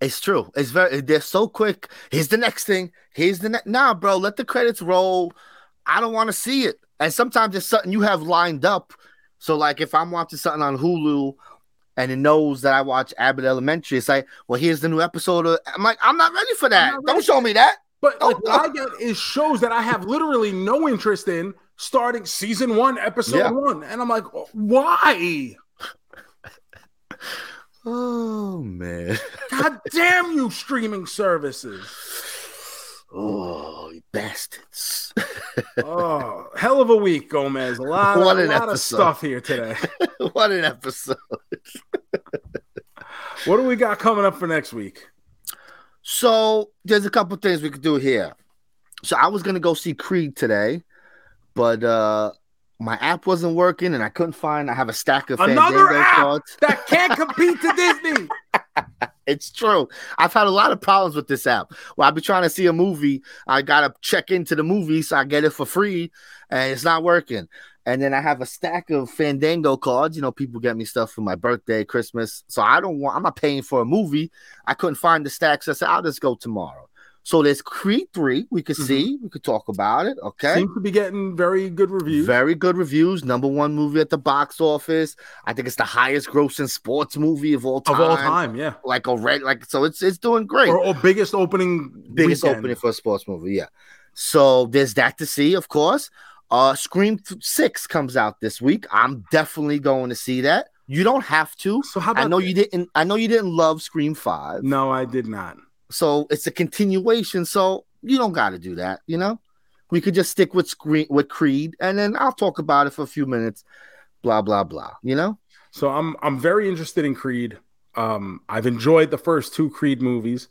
It's true. It's very. They're so quick. Here's the next thing. Here's the next. Nah, bro. Let the credits roll. I don't want to see it. And sometimes it's something you have lined up. So, like, if I'm watching something on Hulu and it knows that I watch Abbott Elementary, it's like, well, here's the new episode. Of, I'm like, I'm not ready for that. Don't show me that. But like, what I [LAUGHS] get is shows that I have literally no interest in starting season one, episode Yeah. one. And I'm like, why? Oh man. God [LAUGHS] damn you, streaming services. Oh, you bastards. [LAUGHS] Oh, hell of a week, Gomez. A lot, What a lot of stuff here today. [LAUGHS] what an episode. What do we got coming up for next week? So there's a couple things we could do here. So I was gonna go see Creed today, but uh my app wasn't working and I couldn't find I have a stack of Another Fandango app cards. that can't compete to Disney. [LAUGHS] It's true. I've had a lot of problems with this app. Well, I'll be trying to see a movie. I gotta check into the movie so I get it for free, and it's not working. And then I have a stack of Fandango cards. You know, people get me stuff for my birthday, Christmas. So I don't want. I'm not paying for a movie. I couldn't find the stacks. I said I'll just go tomorrow. So there's Creed three. We could Mhm. see. We could talk about it. Okay. Seems to be getting very good reviews. Very good reviews. Number one movie at the box office. I think it's the highest grossing sports movie of all time. of all time, yeah. Like already, like so, it's it's doing great Or, or biggest opening biggest weekend. opening for a sports movie. Yeah. So there's that to see, of course. Uh Scream th- 6 comes out this week. I'm definitely going to see that. You don't have to. So how about I know you didn't I know you didn't love Scream 5. No, I did not. So it's a continuation, so you don't got to do that, you know? We could just stick with Scream with Creed and then I'll talk about it for a few minutes. Blah blah blah, you know? So I'm I'm very interested in Creed. Um, I've enjoyed the first two Creed movies.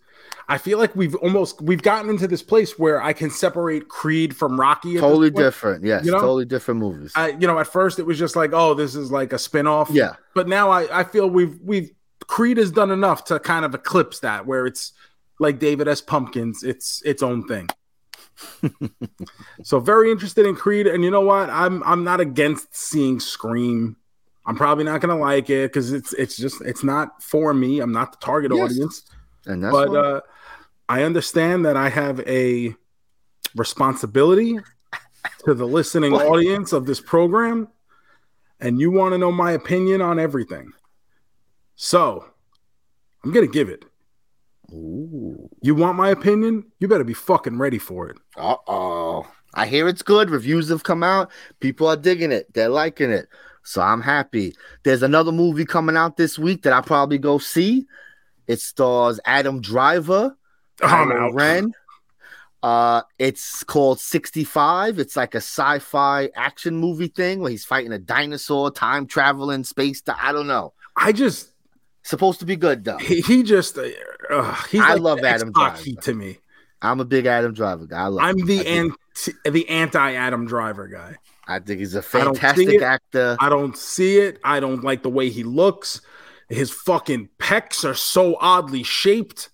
I feel like we've almost we've gotten into this place where I can separate Creed from Rocky. Totally different. Yes, You know? totally different movies. I, you know, at first it was just like, oh, this is like a spin-off. yeah. But now I, I feel we've we've Creed has done enough to kind of eclipse that, where it's like David S. Pumpkins, it's its own thing. so very interested in Creed, and you know what? I'm I'm not against seeing Scream. I'm probably not gonna like it because it's it's just it's not for me. I'm not the target Yes. audience. And that's but uh, I understand that I have a responsibility to the listening audience of this program, and you want to know my opinion on everything. So I'm gonna give it. Ooh. You want my opinion? You better be fucking ready for it. Uh oh. I hear it's good. Reviews have come out. People are digging it. They're liking it. So I'm happy. There's another movie coming out this week that I'll probably go see. It stars Adam Driver, Kylo out. Ren. Uh, it's called 65. It's like a sci-fi action movie thing where he's fighting a dinosaur, time traveling, space. Di- I don't know. I just Supposed to be good though. he, he just uh, uh, he's I like love Adam X-Pac Driver. to me. I'm a big Adam Driver guy. I love I'm him. the anti the anti Adam Driver guy. I think he's a fantastic it. actor. I don't see it. I don't like the way he looks. His fucking pecs are so oddly shaped.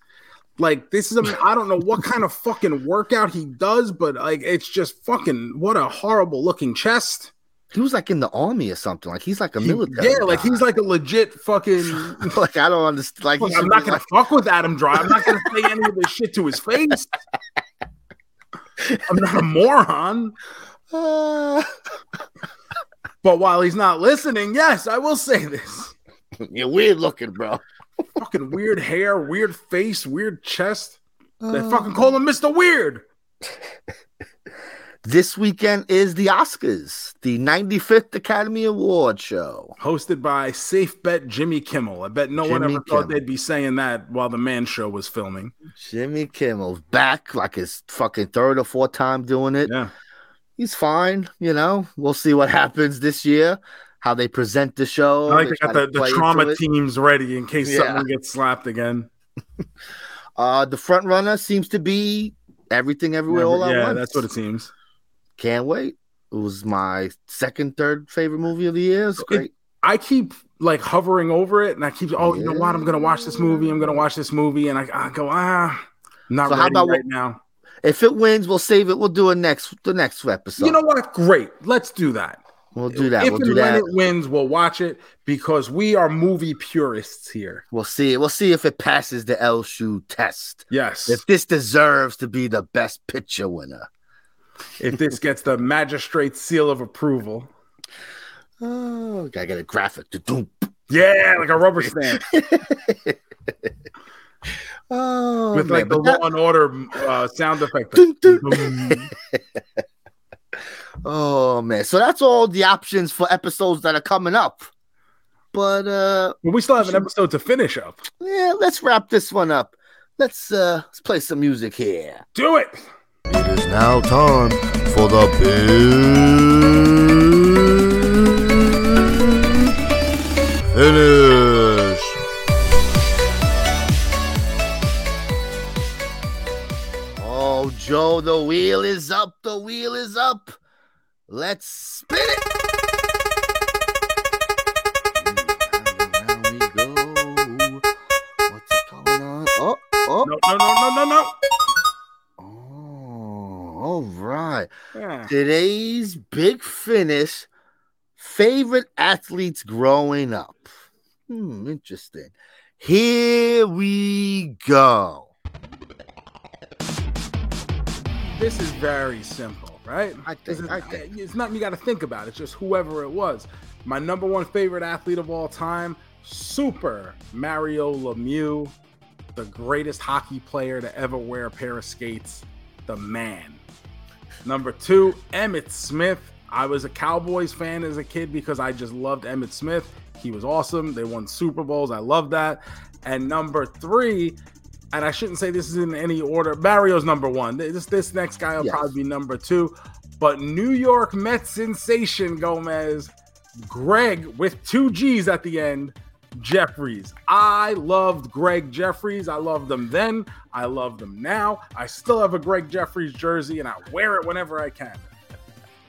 Like this is a I don't know what kind of fucking workout he does, but like it's just fucking what a horrible looking chest. He was like in the army or something. Like he's like a military. yeah, like he's like a legit fucking. [LAUGHS] like I don't understand. Like I'm not gonna like- fuck with Adam Driver. I'm not gonna say any of this shit to his face. I'm not a moron. Ah. [LAUGHS] But while he's not listening, yes, I will say this. you're weird looking, bro. Fucking weird hair, weird face, weird chest. They Uh. fucking call him Mr. Weird. [LAUGHS] This weekend is the Oscars, the 95th Academy Award show. Hosted by Safe Bet Jimmy Kimmel. I bet no one Jimmy ever thought Kimmel. they'd be saying that while the man show was filming. Jimmy Kimmel's back, like his fucking third or fourth time doing it. Yeah. He's fine, you know. We'll see what [LAUGHS] happens this year, how they present the show. I like They got the, the trauma teams ready in case Yeah. someone gets slapped again. [LAUGHS] Uh, the front runner seems to be everything everywhere all at yeah, once. that's what it seems. Can't wait. It was my second, third favorite movie of the year. It's great. I keep like hovering over it, and I keep, oh, you know what? I'm gonna watch this movie. I'm gonna watch this movie, and I, I go, ah, not So how ready about right now. if it wins, we'll save it. We'll do it next the next episode. You know what? Great. Let's do that. We'll do that. If we'll and do when that. it wins, we'll watch it because we are movie purists here. We'll see. We'll see if it passes the L shoe test. Yes. If this deserves to be the best picture winner. If this gets the magistrate seal of approval. Oh, gotta get a graphic. Yeah, like a rubber stamp [LAUGHS] Oh, with man, like the that- Law and Order uh, sound effect. [LAUGHS] Oh man, so that's all the options for episodes that are coming up. But uh But we still have an episode to finish up. yeah, let's wrap this one up. Let's uh let's play some music here. Do it. It is now time for the big finish. Oh, Joe, the wheel is up. The wheel is up. Let's spin it. Hmm, on? Oh, oh, No, no, no, no, no, no. All right. Yeah. Today's big finish favorite athletes growing up. Hmm, interesting. Here we go. This is very simple, right? I think, is- I think. It's nothing you got to think about. It's just whoever it was. My number one favorite athlete of all time, Super Mario Lemieux, the greatest hockey player to ever wear a pair of skates, the man. Number two, Emmitt Smith. I was a Cowboys fan as a kid because I just loved Emmitt Smith. He was awesome. They won Super Bowls. I love that. And number three, and I shouldn't say this is in any order. Mario's number one. This this next guy will Yes. probably be number two. But New York Mets sensation Gomez, Gregg with two G's at the end, Jefferies. I loved Gregg Jefferies. I loved them then. I love them now. I still have a Gregg Jefferies jersey and I wear it whenever I can.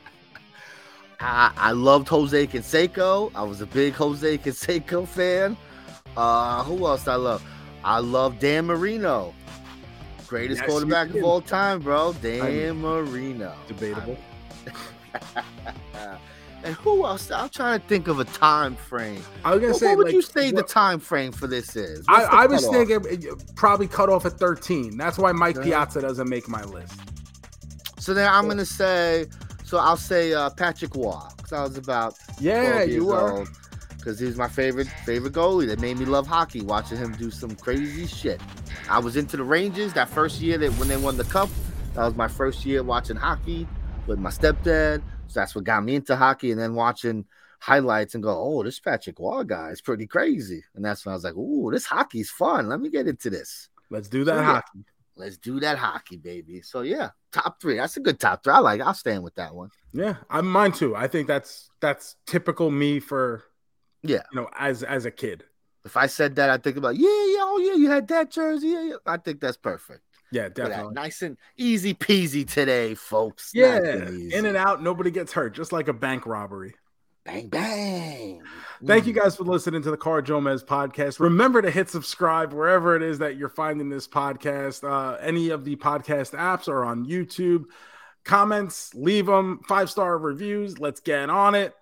[LAUGHS] I, I loved Jose Canseco. I was a big Jose Canseco fan. Uh, who else I love? I love Dan Marino, greatest Yes, quarterback of all time, bro. Dan mean, Marino. Debatable. [LAUGHS] [LAUGHS] And who else? I'm trying to think of a time frame. I was gonna What, say, what would like, you say the time frame for this is? I, What's the I was thinking uh, probably cut off at 13. That's why Mike. Piazza doesn't make my list. So then I'm gonna say. So I'll say uh, Patrick Roy because I was about Yeah, years you were. Because he was my favorite favorite goalie that made me love hockey, watching him do some crazy shit. I was into the Rangers that first year that when they won the cup. That was my first year watching hockey with my stepdad. That's what got me into hockey, and then watching highlights and go, "Oh, this Patrick Roy guy is pretty crazy." And that's when I was like, "Ooh, this hockey's fun. Let me get into this. Let's do that So, yeah. hockey. Let's do that hockey, baby." So yeah, top three. That's a good top three. I like. I'll stand with that one. Yeah, I'm mine too. I think that's that's typical me for Yeah. you know, as as a kid. If I said that, I think about, yeah, yeah, oh yeah, you had that jersey. Yeah, yeah. I think that's perfect. Yeah, definitely. Nice and easy peasy today, folks. Yeah, Nice in and out, nobody gets hurt, just like a bank robbery. Bang bang. Thank you Mm. guys for listening to the Car JoeMeZ podcast. Remember to hit subscribe wherever it is that you're finding this podcast. Uh, any of the podcast apps are on YouTube. Comments, leave them. Five star reviews. Let's get on it.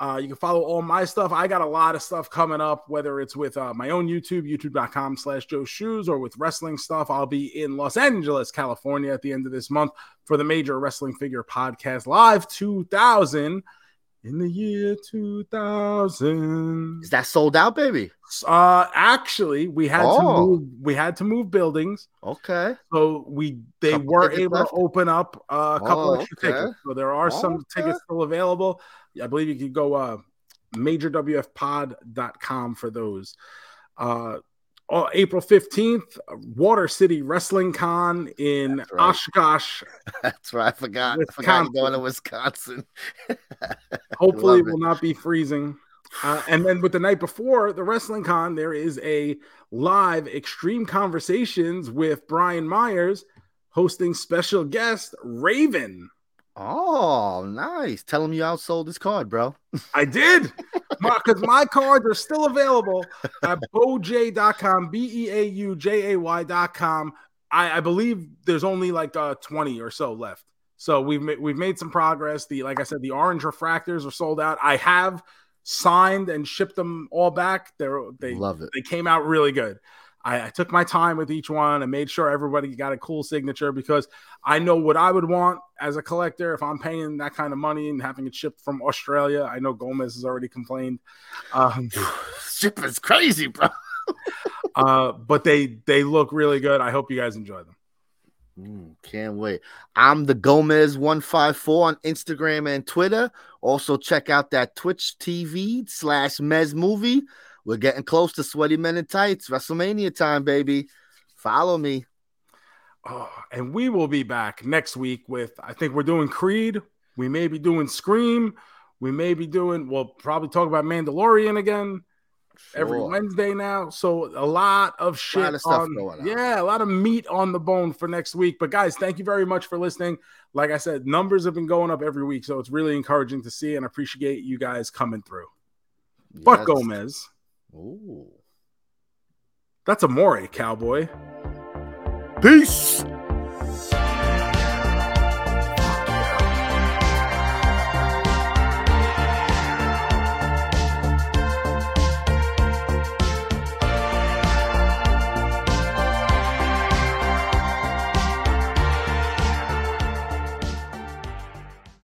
Uh, you can follow all my stuff. I got a lot of stuff coming up, whether it's with uh, my own YouTube, youtube.com slash Joe Shoes, or with wrestling stuff. I'll be in Los Angeles, California at the end of this month for the Major Wrestling Figure Podcast Live 2000 in the year 2000. Is that sold out, baby? Uh, actually, we had to Oh. move. We had to move buildings, Okay. so we they Couple were able left? to open up uh, a couple Oh, extra okay. tickets. So there are some Okay. tickets still available. I believe you could go uh, majorwfpod.com for those. Uh, oh, April 15th, Water City Wrestling Con in That's right. Oshkosh. [LAUGHS] That's right. I forgot. I forgot going to Wisconsin. [LAUGHS] Hopefully, it will not be freezing. Uh, and then with the night before the wrestling con, there is a live extreme conversations with Brian Myers hosting special guest Raven. Oh, nice. Tell him you outsold this card, bro. I did because my cards are still available at [LAUGHS] boj.com, B E A U J A Y.com. I, I believe there's only like uh, 20 or so left. So we've ma- we've made some progress. The like I said, the orange refractors are sold out. I have signed and shipped them all back. They're they Love it. they came out really good. I, I took my time with each one and made sure everybody got a cool signature because I know what I would want as a collector if I'm paying that kind of money and having it shipped from Australia. I know Gomez has already complained. Um, [SIGHS] Ship is crazy, bro. [LAUGHS] uh, but they they look really good. I hope you guys enjoy them. Mm, can't wait. I'm the Gomez 154 on Instagram and Twitter. Also, check out that Twitch TV slash Mez movie. We're getting close to Sweaty Men in Tights. WrestleMania time, baby. Follow me. Oh, and we will be back next week with I think we're doing Creed. We may be doing Scream. We may be doing. We'll probably talk about Mandalorian again every Wednesday now. So a lot of shit Lot of stuff on, going on. yeah, a lot of meat on the bone for next week. But guys, thank you very much for listening. Like I said, numbers have been going up every week, so it's really encouraging to see and appreciate you guys coming through. Fuck Gomez. Ooh. That's a Maury cowboy. Peace.